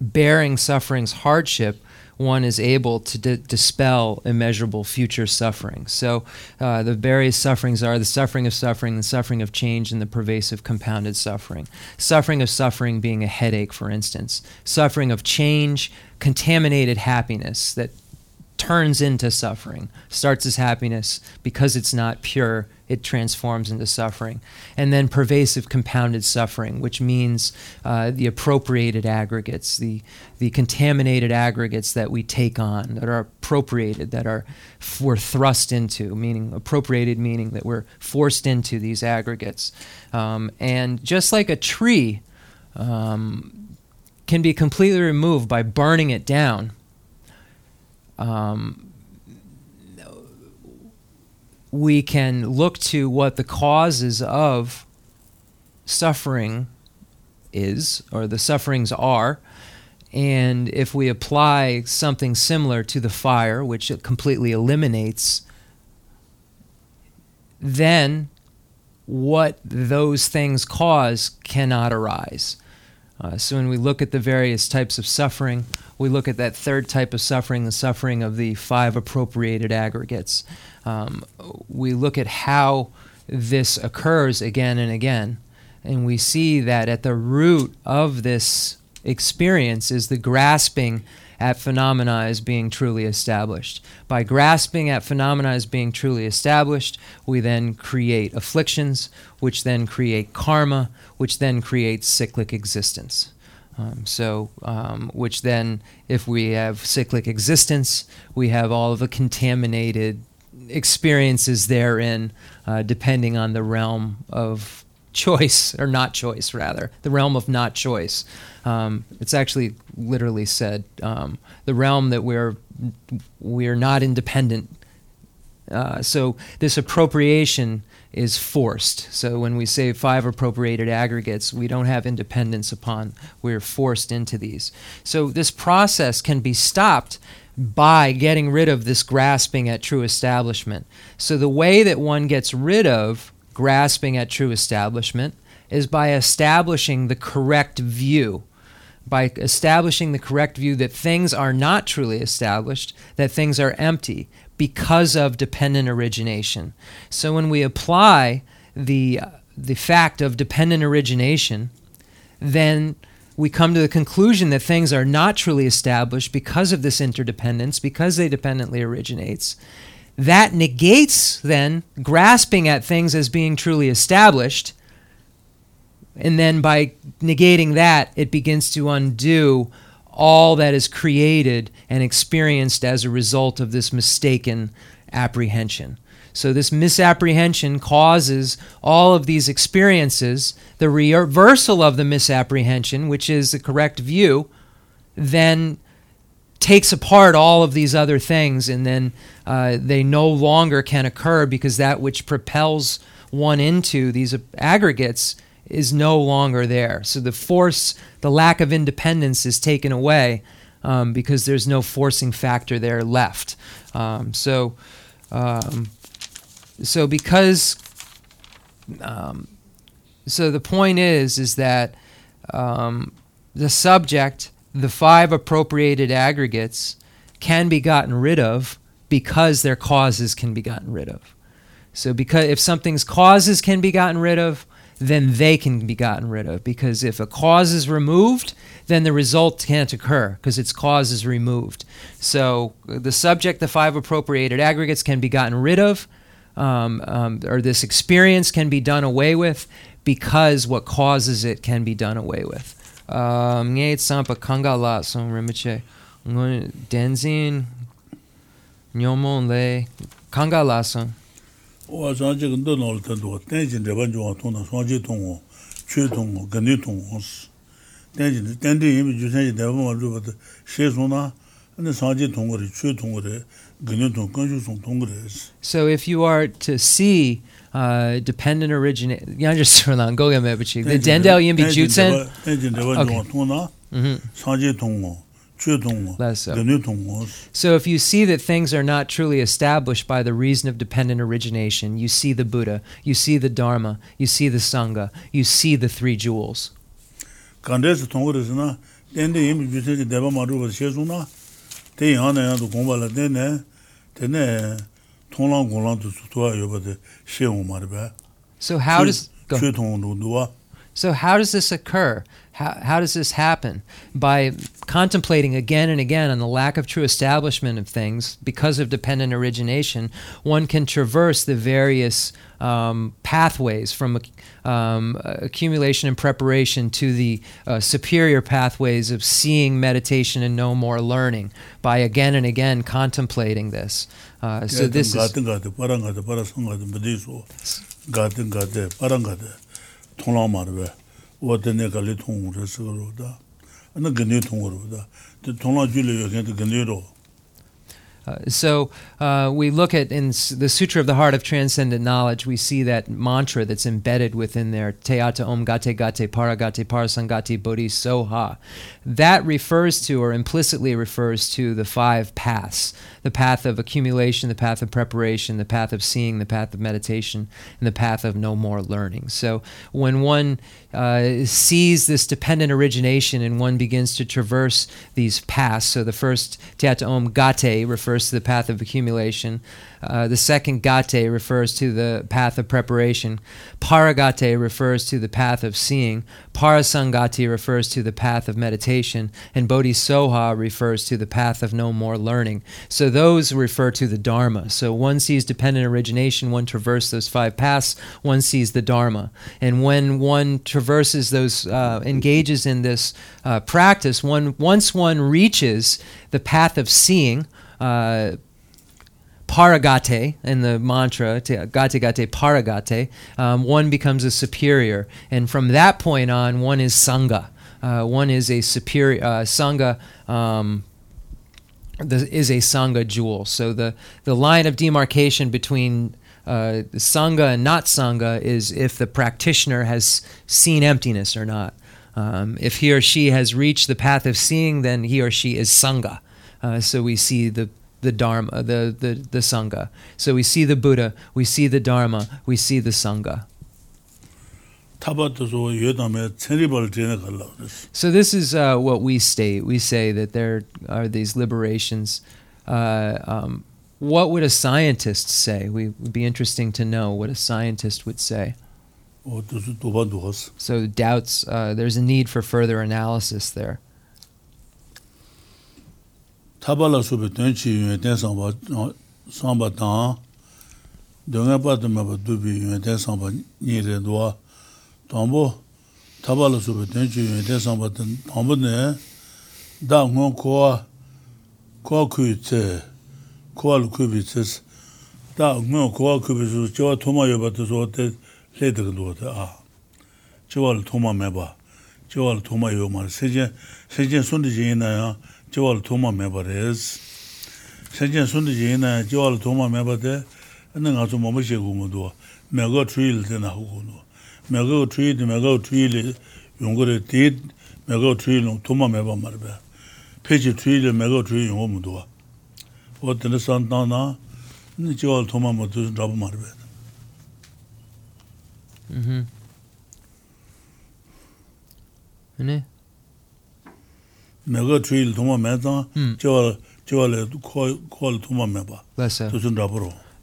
bearing suffering's hardship one is able to d- dispel immeasurable future suffering. So, uh, the various sufferings are the suffering of suffering, the suffering of change, and the pervasive compounded suffering. Suffering of suffering being a headache, for instance. Suffering of change, contaminated happiness that turns into suffering, starts as happiness because it's not pure it transforms into suffering. And then pervasive compounded suffering, which means uh, the appropriated aggregates, the, the contaminated aggregates that we take on, that are appropriated, that are we're thrust into, meaning appropriated, meaning that we're forced into these aggregates. Um, and just like a tree um, can be completely removed by burning it down. Um, we can look to what the causes of suffering is, or the sufferings are. And if we apply something similar to the fire, which it completely eliminates, then what those things cause cannot arise. Uh, so when we look at the various types of suffering, we look at that third type of suffering, the suffering of the five appropriated aggregates. Um, we look at how this occurs again and again, and we see that at the root of this experience is the grasping at phenomena as being truly established. By grasping at phenomena as being truly established, we then create afflictions, which then create karma, which then creates cyclic existence. Um, so, um, which then, if we have cyclic existence, we have all of the contaminated experiences therein, uh, depending on the realm of choice or not choice, rather the realm of not choice. Um, it's actually literally said um, the realm that we're we're not independent. Uh, so this appropriation is forced. So when we say five appropriated aggregates, we don't have independence upon, we're forced into these. So this process can be stopped by getting rid of this grasping at true establishment. So the way that one gets rid of grasping at true establishment is by establishing the correct view by establishing the correct view that things are not truly established, that things are empty, because of dependent origination. So when we apply the, uh, the fact of dependent origination, then we come to the conclusion that things are not truly established because of this interdependence, because they dependently originates. That negates then grasping at things as being truly established And then by negating that, it begins to undo all that is created and experienced as a result of this mistaken apprehension. So, this misapprehension causes all of these experiences. The reversal of the misapprehension, which is the correct view, then takes apart all of these other things, and then uh, they no longer can occur because that which propels one into these aggregates is no longer there. So the force, the lack of independence is taken away um, because there's no forcing factor there left. Um, so, um, so because, um, so the point is, is that um, the subject, the five appropriated aggregates, can be gotten rid of because their causes can be gotten rid of. So, because if something's causes can be gotten rid of, then they can be gotten rid of. Because if a cause is removed, then the result can't occur because its cause is removed. So the subject, the five appropriated aggregates, can be gotten rid of, um, um, or this experience can be done away with because what causes it can be done away with. Um, rimiche denzin nyomon le kangala son. Wā jī gāndā nā rā tāndu wā, tēn jī ndabān jī wā tōng nā, shuāng jī tōng wā, chū tōng wā, gāndī tōng wā sī. Tēn jī, tēn tī yīmī jū sēn jī ndabān wā rū bā tā, shē sō na, nā sāng jī tōng wā rī, chū tōng wā rī, gāndī tōng, gāng shū sōng tōng rī sī. So if you are to see uh, dependent originate, yā rā sō rā, gō gā mē bā chī, the dendel yīmī jū sēn, tēn jī ndabān jī wā tōng nā, sāng jī tōng wā, Less so. so if you see that things are not truly established by the reason of dependent origination, you see the Buddha, you see the Dharma, you see the Sangha, you see the three jewels. So how does so how does this occur? How, how does this happen? By contemplating again and again on the lack of true establishment of things because of dependent origination, one can traverse the various um, pathways from um, accumulation and preparation to the uh, superior pathways of seeing meditation and no more learning by again and again contemplating this. Uh, so this is kāli rā dā, anā dā, jūli rō. Uh, so uh, we look at in the Sutra of the Heart of Transcendent Knowledge, we see that mantra that's embedded within there, Teata Om Gate Gate Paragate Parasangati Bodhi Soha. That refers to, or implicitly refers to, the five paths the path of accumulation, the path of preparation, the path of seeing, the path of meditation, and the path of no more learning. So when one uh, sees this dependent origination and one begins to traverse these paths, so the first Teata Om Gate refers to the path of accumulation. Uh, the second gate refers to the path of preparation. Paragate refers to the path of seeing. Parasangati refers to the path of meditation. And Bodhisoha refers to the path of no more learning. So those refer to the Dharma. So one sees dependent origination, one traverses those five paths, one sees the Dharma. And when one traverses those, uh, engages in this uh, practice, one once one reaches the path of seeing, uh, paragate in the mantra, gate gate paragate, um, one becomes a superior. And from that point on, one is sangha. Uh, one is a superior, uh, sangha. Um, the, is a sangha jewel. So the, the line of demarcation between uh, sangha and not sangha is if the practitioner has seen emptiness or not. Um, if he or she has reached the path of seeing, then he or she is sangha. Uh, so we see the the Dharma, the, the, the Sangha. So we see the Buddha, we see the Dharma, we see the Sangha. So this is uh, what we state. We say that there are these liberations. Uh, um, what would a scientist say? We would be interesting to know what a scientist would say. So doubts. Uh, there's a need for further analysis there. tabala supe tenchi yun ten samba samba tang dunga pata maba dubi yun ten samba nire duwa. Tambo tabala supe tenchi yun ten samba tambo ne da ngon kuwa kuwa kuyi tse kuwa lu kubi tse da ngon kuwa kubi su chewa thoma yoba tse so te le dhaka duwa te a. Chewa lu thoma meba chewa lu thoma yoba mara sejen sejen sundi jengi na ya jiwaal thoma meba res. Shenchen sundi jina jiwaal thoma meba de, ane nga tsu mama she gungu duwa, mega truil de na hugu duwa. Mega truil de mega truil yungore di mega truil yung thoma meba marba. Pechi truil de mega truil yungu mu duwa. O tene san tang na, jiwaal thoma ma tu rabu marba. Mm-hmm. 메가 트릴 도마 매자 저 저를 콜 콜도 도마 매봐. Let's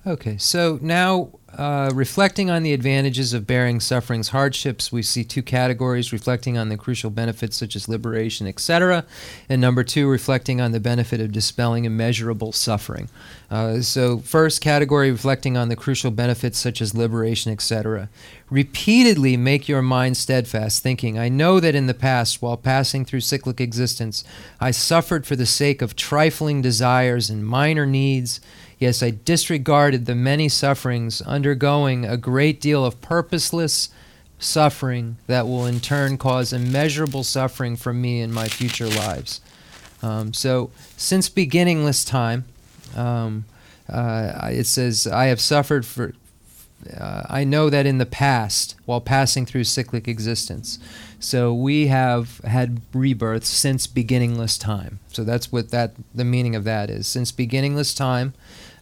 Okay, so now uh, reflecting on the advantages of bearing suffering's hardships, we see two categories reflecting on the crucial benefits such as liberation, etc., and number two, reflecting on the benefit of dispelling immeasurable suffering. Uh, so, first category reflecting on the crucial benefits such as liberation, etc. Repeatedly make your mind steadfast, thinking, I know that in the past, while passing through cyclic existence, I suffered for the sake of trifling desires and minor needs. Yes, I disregarded the many sufferings, undergoing a great deal of purposeless suffering that will in turn cause immeasurable suffering for me in my future lives. Um, so, since beginningless time, um, uh, it says, I have suffered for. Uh, I know that in the past, while passing through cyclic existence. So we have had rebirth since beginningless time. So that's what that the meaning of that is. Since beginningless time,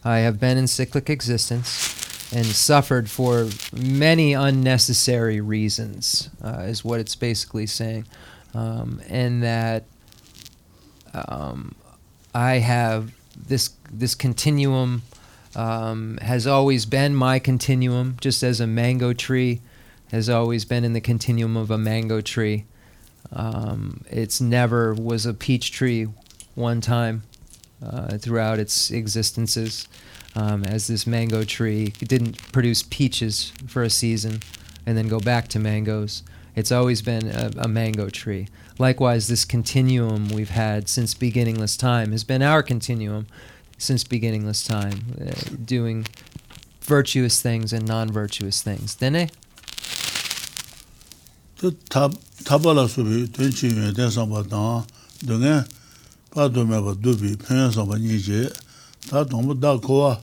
I have been in cyclic existence and suffered for many unnecessary reasons, uh, is what it's basically saying. Um, and that um, I have this this continuum um, has always been my continuum, just as a mango tree has always been in the continuum of a mango tree. Um, it's never was a peach tree one time uh, throughout its existences. Um, as this mango tree didn't produce peaches for a season and then go back to mangoes. It's always been a, a mango tree. Likewise, this continuum we've had since beginningless time has been our continuum since beginningless time, uh, doing virtuous things and non-virtuous things. Dene? chi pātō mē pā dūpi pēyā sāpa nī chē, tā tōmbu dā kōwa,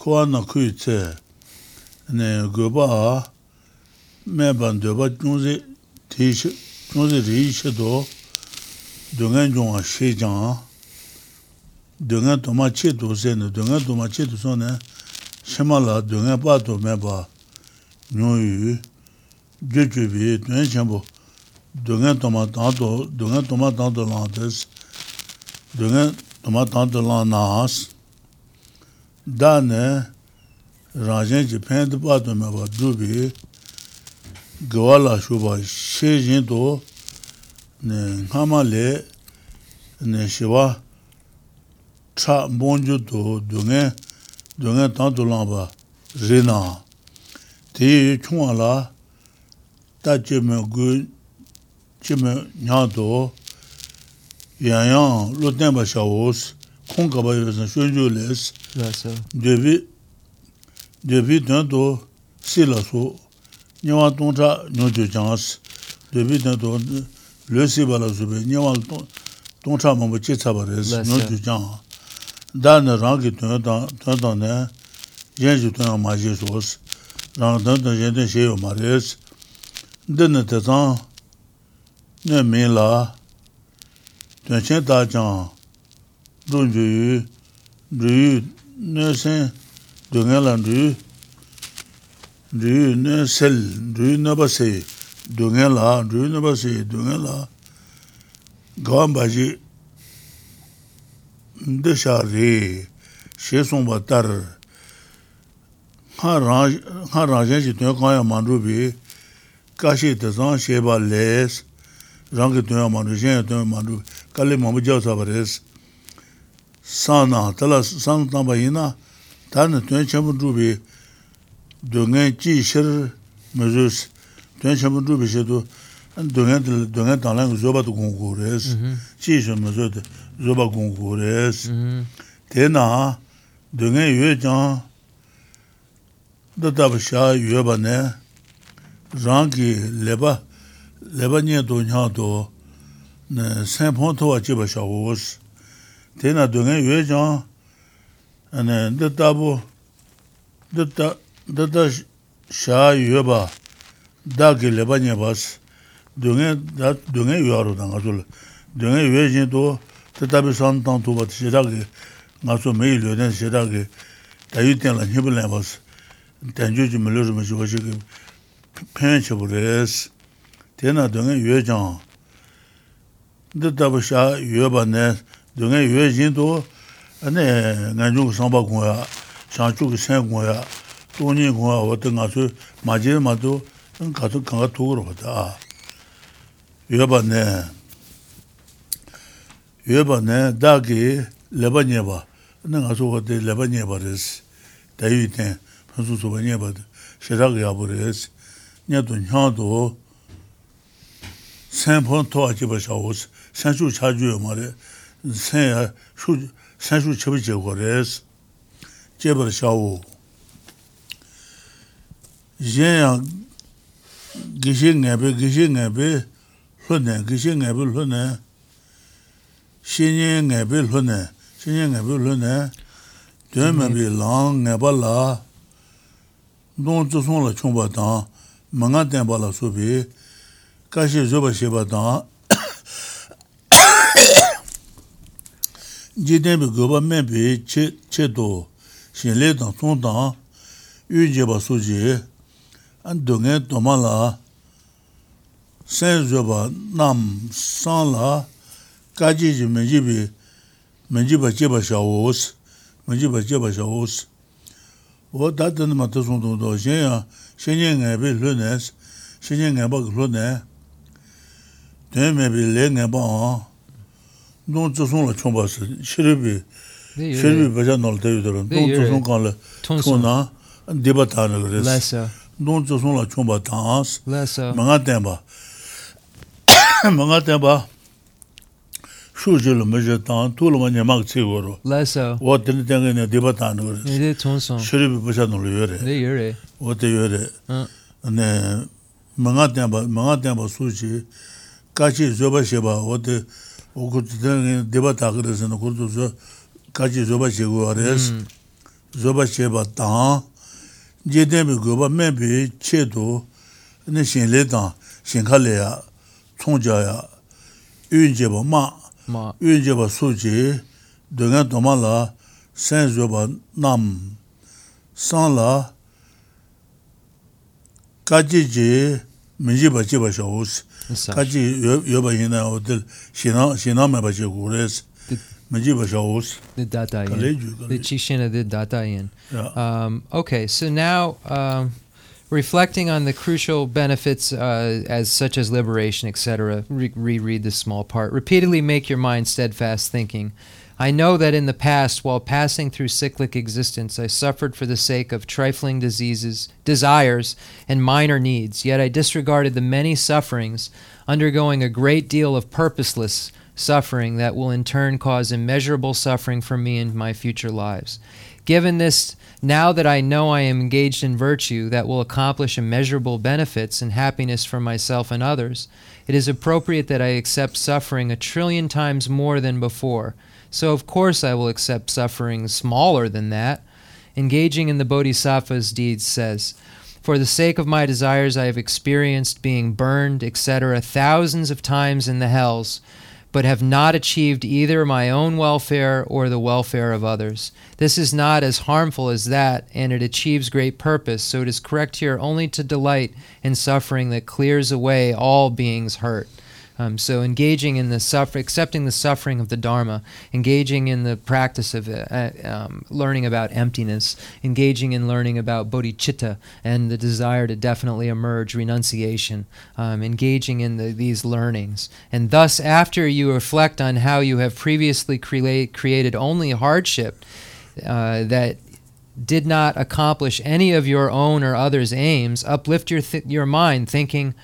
kōwa nā kui tsē, nē gō pā mē pā ndō pā chūngzī tī shē, chūngzī rī shē tō, dōngān chōngā shē chāng, dōngān tōmā chē tō sē nē, dōngān tōmā chē tō sō nē, shē mā lā dōngān pātō mē pā nyō yu, jō chū pī, dōngān chēmbō, dōngān tōmā tāntō, dōngān tōmā tāntō lā tēs, dunga tuma tanto lan nahas da ne ranjen ji pen dhubba dhubba ba dhubi gawa la shubha she jin to ne ngama le ne shiwa cha bonju to dunga dunga tanto lan ba rina ti chunga la ta chime gu chime nyan to yang yang lo tenpa shawos, kong kaba yosan shun ju les, debi, debi ten to si la su, nyewa tong cha nyo ju jangas, debi ten to le si ba la su be, nyewa tong cha mambu che cha ba res, nyo ju jang. Da ne rang ki ten tang ne, yen ju ten ma je suos, rang ten ten yen ten she yo ma res, dene te zang, ne me la, janchen dachang dun ruyu, ruyu nesen dunga lan ruyu, ruyu nesel, ruyu nabasi dunga la, ruyu nabasi dunga la, gawan baji deshari, she songpa tar, nga rangen chi tunga kanya mandrubi, kashi tazan sheba les, rangi tunga mandrubi, shen tunga mandrubi, kalli mabu jau saba res. San na, tala san tamba ina, tani tuen chambu dhrubi, dungen chi shir mezus, tuen chambu dhrubi shidu, dungen, dungen tanglang zoba tu gungu res, mm-hmm. chi shir mezus zoba gungu res. Mm-hmm. Tena, dungen yue jang, dadab sha yue ba ne, rangi leba, leba nye do nyang do, sēnpōng tōwa jība shāwōs. Tēnā dōngē yuē jāng, dā tābō, dā tā shā yuē bā, dā kī lēpa nye bās, dōngē yuē rō tā ngā sō lē. Dōngē yuē jīn tō, dā tābī sān tāng tō bā tā shē tā kī, ngā sō mē yī lē tēn shē tā kī, tā yū tēn lā nye bā lē bās, tēn jū jī mē lē rō mē shī bā shī kī, pēn chē bō rēs. Tēnā dōngē yuē jāng, dā dāba shā yuwa bā nē, dā ngā yuwa jīn tō, nē ngā chū kī sāmbā kōng yā, shāng chū kī sēng kōng yā, tō nī kōng yā wā tā ngā chū mā jī mā tō, ngā tō kāngā tō kō rō bā tā. Yuwa bā nē, yuwa bā nē, dā kī lē bā nyē bā, nē ngā chū wā tē lē bā nyē bā rē sī, dā yu tēn, pā sū sū bā nyē bā, shē rā kī yā bō rē sī, nyā tō nyā tō, sēng pōng tō ā chī bā shā wō sī, 산수 차주요 말에 세 수, 산수 첩이 제거레스 제벌 샤오. 제야 기신 내베 기신 내베 hlune, kishin ngabi hlune, shinyi ngabi hlune, shinyi ngabi hlune, duen mabi lang ngaba la, don zisung la chungpa tang, manga tenpa la subi, kashi zoba sheba tang, jidenbi goba menbi che do shenle dang song dang yu jeba suji an dongen doma la sen zoba nam san la kaji ji menjibi menjiba jeba shawos menjiba jeba shawos o da dana mata song dang do shen ya shen ye ngay bi lo nes shen ye ngay ba lo ne. Ten mebi le ngay ba nō tsōsōng la chōmbā sī, shiribī, shiribī bāchā nōla tayō tarā, nō tsōsōng kāla chō nā, dīpa tāna kā rēs, nō tsōsōng la chōmbā tāngās, māngā tēmbā, māngā tēmbā, shū chīla mēchā tāngā, tūla mañā māk chī gō rō, wā tīni tēngā nā dīpa tāna kā rēs, shiribī bāchā nōla yō rē, wā tē yō rē, māngā tēmbā, māngā tēmbā sū chī, kāchī zōba shēbā, wā tē, 서 wo teni tenga nye diba tang go res 네 통송 shiri bi pasha nulu yo re 네 요래 wo te yo re 응 ne mga tenpa mga tenpa su chi ka chi zoba she ba wo te wo ku tu tenga diba ta go res na ku tu zo ka chi zoba she go res 음. zoba she ba tang je tenpi go ba men pi che do ne shin le tang shin ka le ya cong ja ya yun je ba ma 뭐 yun je ba su ji dunga doma la sen zo ba nam san la ka ji ji min ji ba ji ba sha wo si 있어 ka ji yo yo ba yin na o de shi na shi na me ba ji gu re si min ji ba sha wo si 네 ka le 다다인 ju ka 네 le ju 치신의 네 다다인 ya Um, okay, so now um, reflecting on the crucial benefits uh, as such as liberation, etc. Re- reread this small part. Repeatedly make your mind steadfast thinking. I know that in the past, while passing through cyclic existence, I suffered for the sake of trifling diseases, desires, and minor needs. Yet I disregarded the many sufferings, undergoing a great deal of purposeless suffering that will in turn cause immeasurable suffering for me in my future lives. Given this, now that I know I am engaged in virtue that will accomplish immeasurable benefits and happiness for myself and others, it is appropriate that I accept suffering a trillion times more than before. So, of course, I will accept suffering smaller than that. Engaging in the Bodhisattva's deeds says, For the sake of my desires, I have experienced being burned, etc., thousands of times in the hells, but have not achieved either my own welfare or the welfare of others. This is not as harmful as that, and it achieves great purpose, so it is correct here only to delight in suffering that clears away all beings hurt. Um, so engaging in the suffer, accepting the suffering of the Dharma, engaging in the practice of uh, uh, um, learning about emptiness, engaging in learning about bodhicitta and the desire to definitely emerge, renunciation, um, engaging in the, these learnings, and thus after you reflect on how you have previously crea- created only hardship uh, that did not accomplish any of your own or others' aims, uplift your th- your mind, thinking.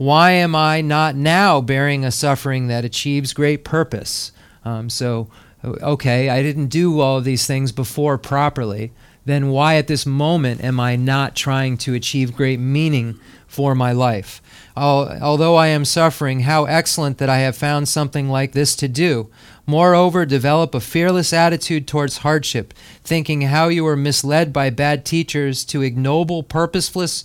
Why am I not now bearing a suffering that achieves great purpose? Um, so, okay, I didn't do all of these things before properly. Then why at this moment am I not trying to achieve great meaning for my life? although I am suffering, how excellent that I have found something like this to do. Moreover, develop a fearless attitude towards hardship, thinking how you were misled by bad teachers to ignoble, purposeless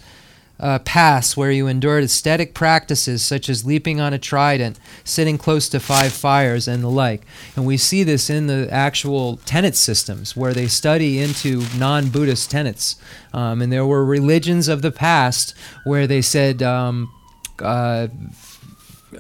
uh, paths where you endured ascetic practices such as leaping on a trident, sitting close to five fires, and the like. And we see this in the actual tenet systems where they study into non Buddhist tenets. Um, and there were religions of the past where they said, um, uh,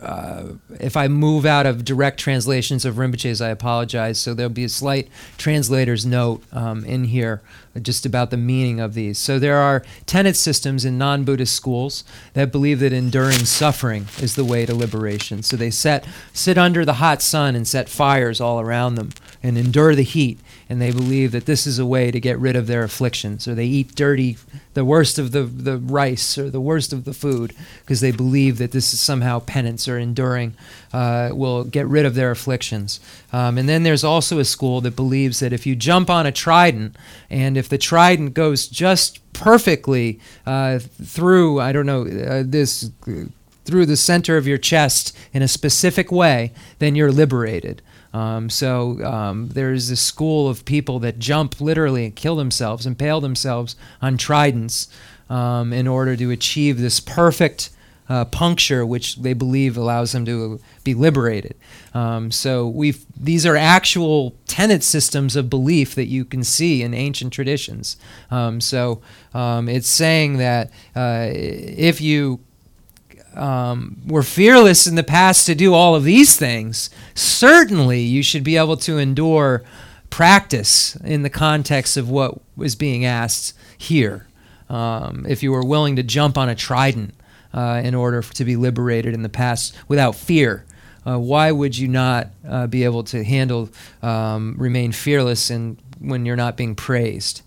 uh, if I move out of direct translations of Rinpoche's, I apologize. So there'll be a slight translator's note um, in here just about the meaning of these. So there are tenet systems in non Buddhist schools that believe that enduring suffering is the way to liberation. So they set, sit under the hot sun and set fires all around them and endure the heat and they believe that this is a way to get rid of their afflictions, or they eat dirty, the worst of the, the rice or the worst of the food, because they believe that this is somehow penance or enduring uh, will get rid of their afflictions. Um, and then there's also a school that believes that if you jump on a trident, and if the trident goes just perfectly uh, through, I don't know, uh, this through the center of your chest in a specific way, then you're liberated. Um, so um, there's this school of people that jump literally and kill themselves, impale themselves on tridents um, in order to achieve this perfect uh, puncture, which they believe allows them to be liberated. Um, so we these are actual tenet systems of belief that you can see in ancient traditions. Um, so um, it's saying that uh, if you um, were fearless in the past to do all of these things, certainly you should be able to endure practice in the context of what was being asked here. Um, if you were willing to jump on a trident uh, in order to be liberated in the past without fear, uh, why would you not uh, be able to handle, um, remain fearless in, when you're not being praised?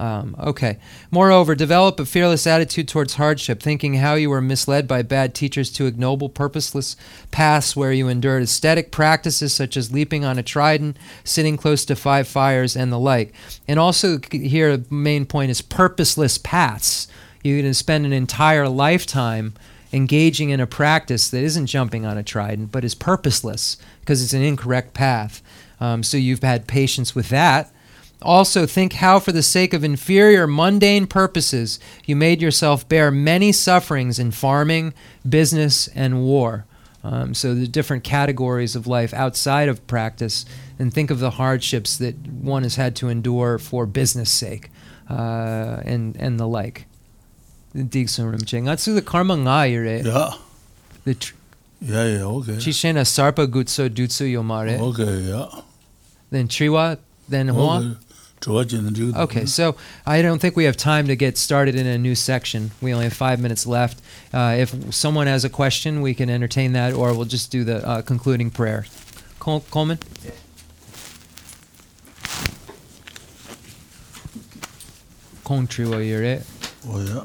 Um, okay. Moreover, develop a fearless attitude towards hardship, thinking how you were misled by bad teachers to ignoble, purposeless paths where you endured ascetic practices such as leaping on a trident, sitting close to five fires, and the like. And also, here, the main point is purposeless paths. You can spend an entire lifetime engaging in a practice that isn't jumping on a trident, but is purposeless because it's an incorrect path. Um, so you've had patience with that also, think how, for the sake of inferior, mundane purposes, you made yourself bear many sufferings in farming, business, and war. Um, so, the different categories of life outside of practice, and think of the hardships that one has had to endure for business sake uh, and, and the like. Ngatsu the karma nga Yeah. The tr- yeah, yeah, okay. Chishena sarpa gutso dutsu yomare. Okay, yeah. Then triwa, then hua. Okay. Okay, so I don't think we have time to get started in a new section. We only have five minutes left. Uh, if someone has a question, we can entertain that, or we'll just do the uh, concluding prayer. Col- Coleman? Oh, yeah.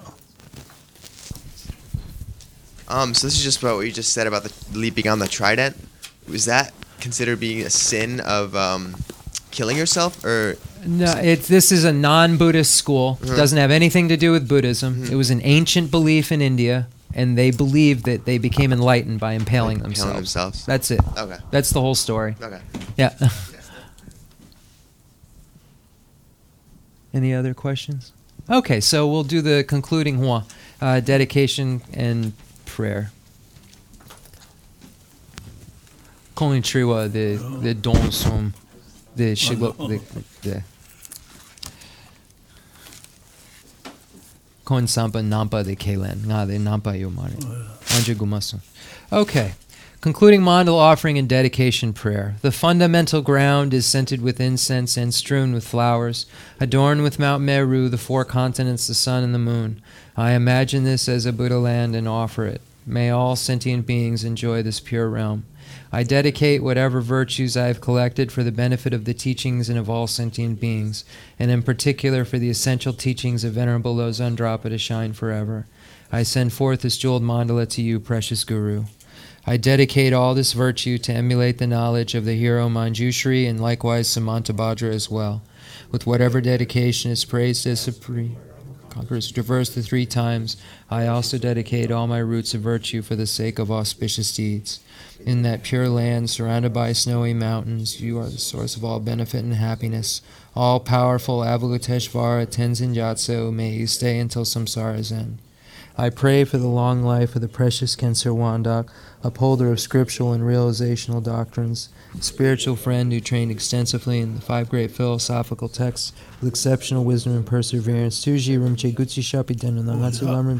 Um, so this is just about what you just said about the leaping on the trident. Was that considered being a sin of um, killing yourself, or no, it, this is a non-Buddhist school. It doesn't have anything to do with Buddhism. Mm-hmm. It was an ancient belief in India, and they believed that they became enlightened by impaling, impaling themselves. themselves. That's it. Okay. That's the whole story. Okay. Yeah. [LAUGHS] Any other questions? Okay, so we'll do the concluding hua, uh, dedication and prayer. Triwa the the don som the Shigo the, the Kon Sampa Nampa de Kalen. Nga de Nampa Yomare. Anja Gumasu. Okay. Concluding mandal offering and dedication prayer. The fundamental ground is scented with incense and strewn with flowers, adorned with Mount Meru, the four continents, the sun, and the moon. I imagine this as a Buddha land and offer it. May all sentient beings enjoy this pure realm. I dedicate whatever virtues I have collected for the benefit of the teachings and of all sentient beings, and in particular for the essential teachings of Venerable Losang Drakpa to shine forever. I send forth this jeweled mandala to you, precious Guru. I dedicate all this virtue to emulate the knowledge of the hero Manjushri and likewise Samantabhadra as well. With whatever dedication is praised as supreme, conquerors traverse the three times, I also dedicate all my roots of virtue for the sake of auspicious deeds. In that pure land, surrounded by snowy mountains, you are the source of all benefit and happiness. All powerful Avalokiteshvara Tenzin Gyatso, may you stay until samsara's end. I pray for the long life of the precious Khensur Wandak, upholder of scriptural and realizational doctrines, spiritual friend who trained extensively in the five great philosophical texts with exceptional wisdom and perseverance. Tuji rim che gutsi shapi denu na ngatsu lam rim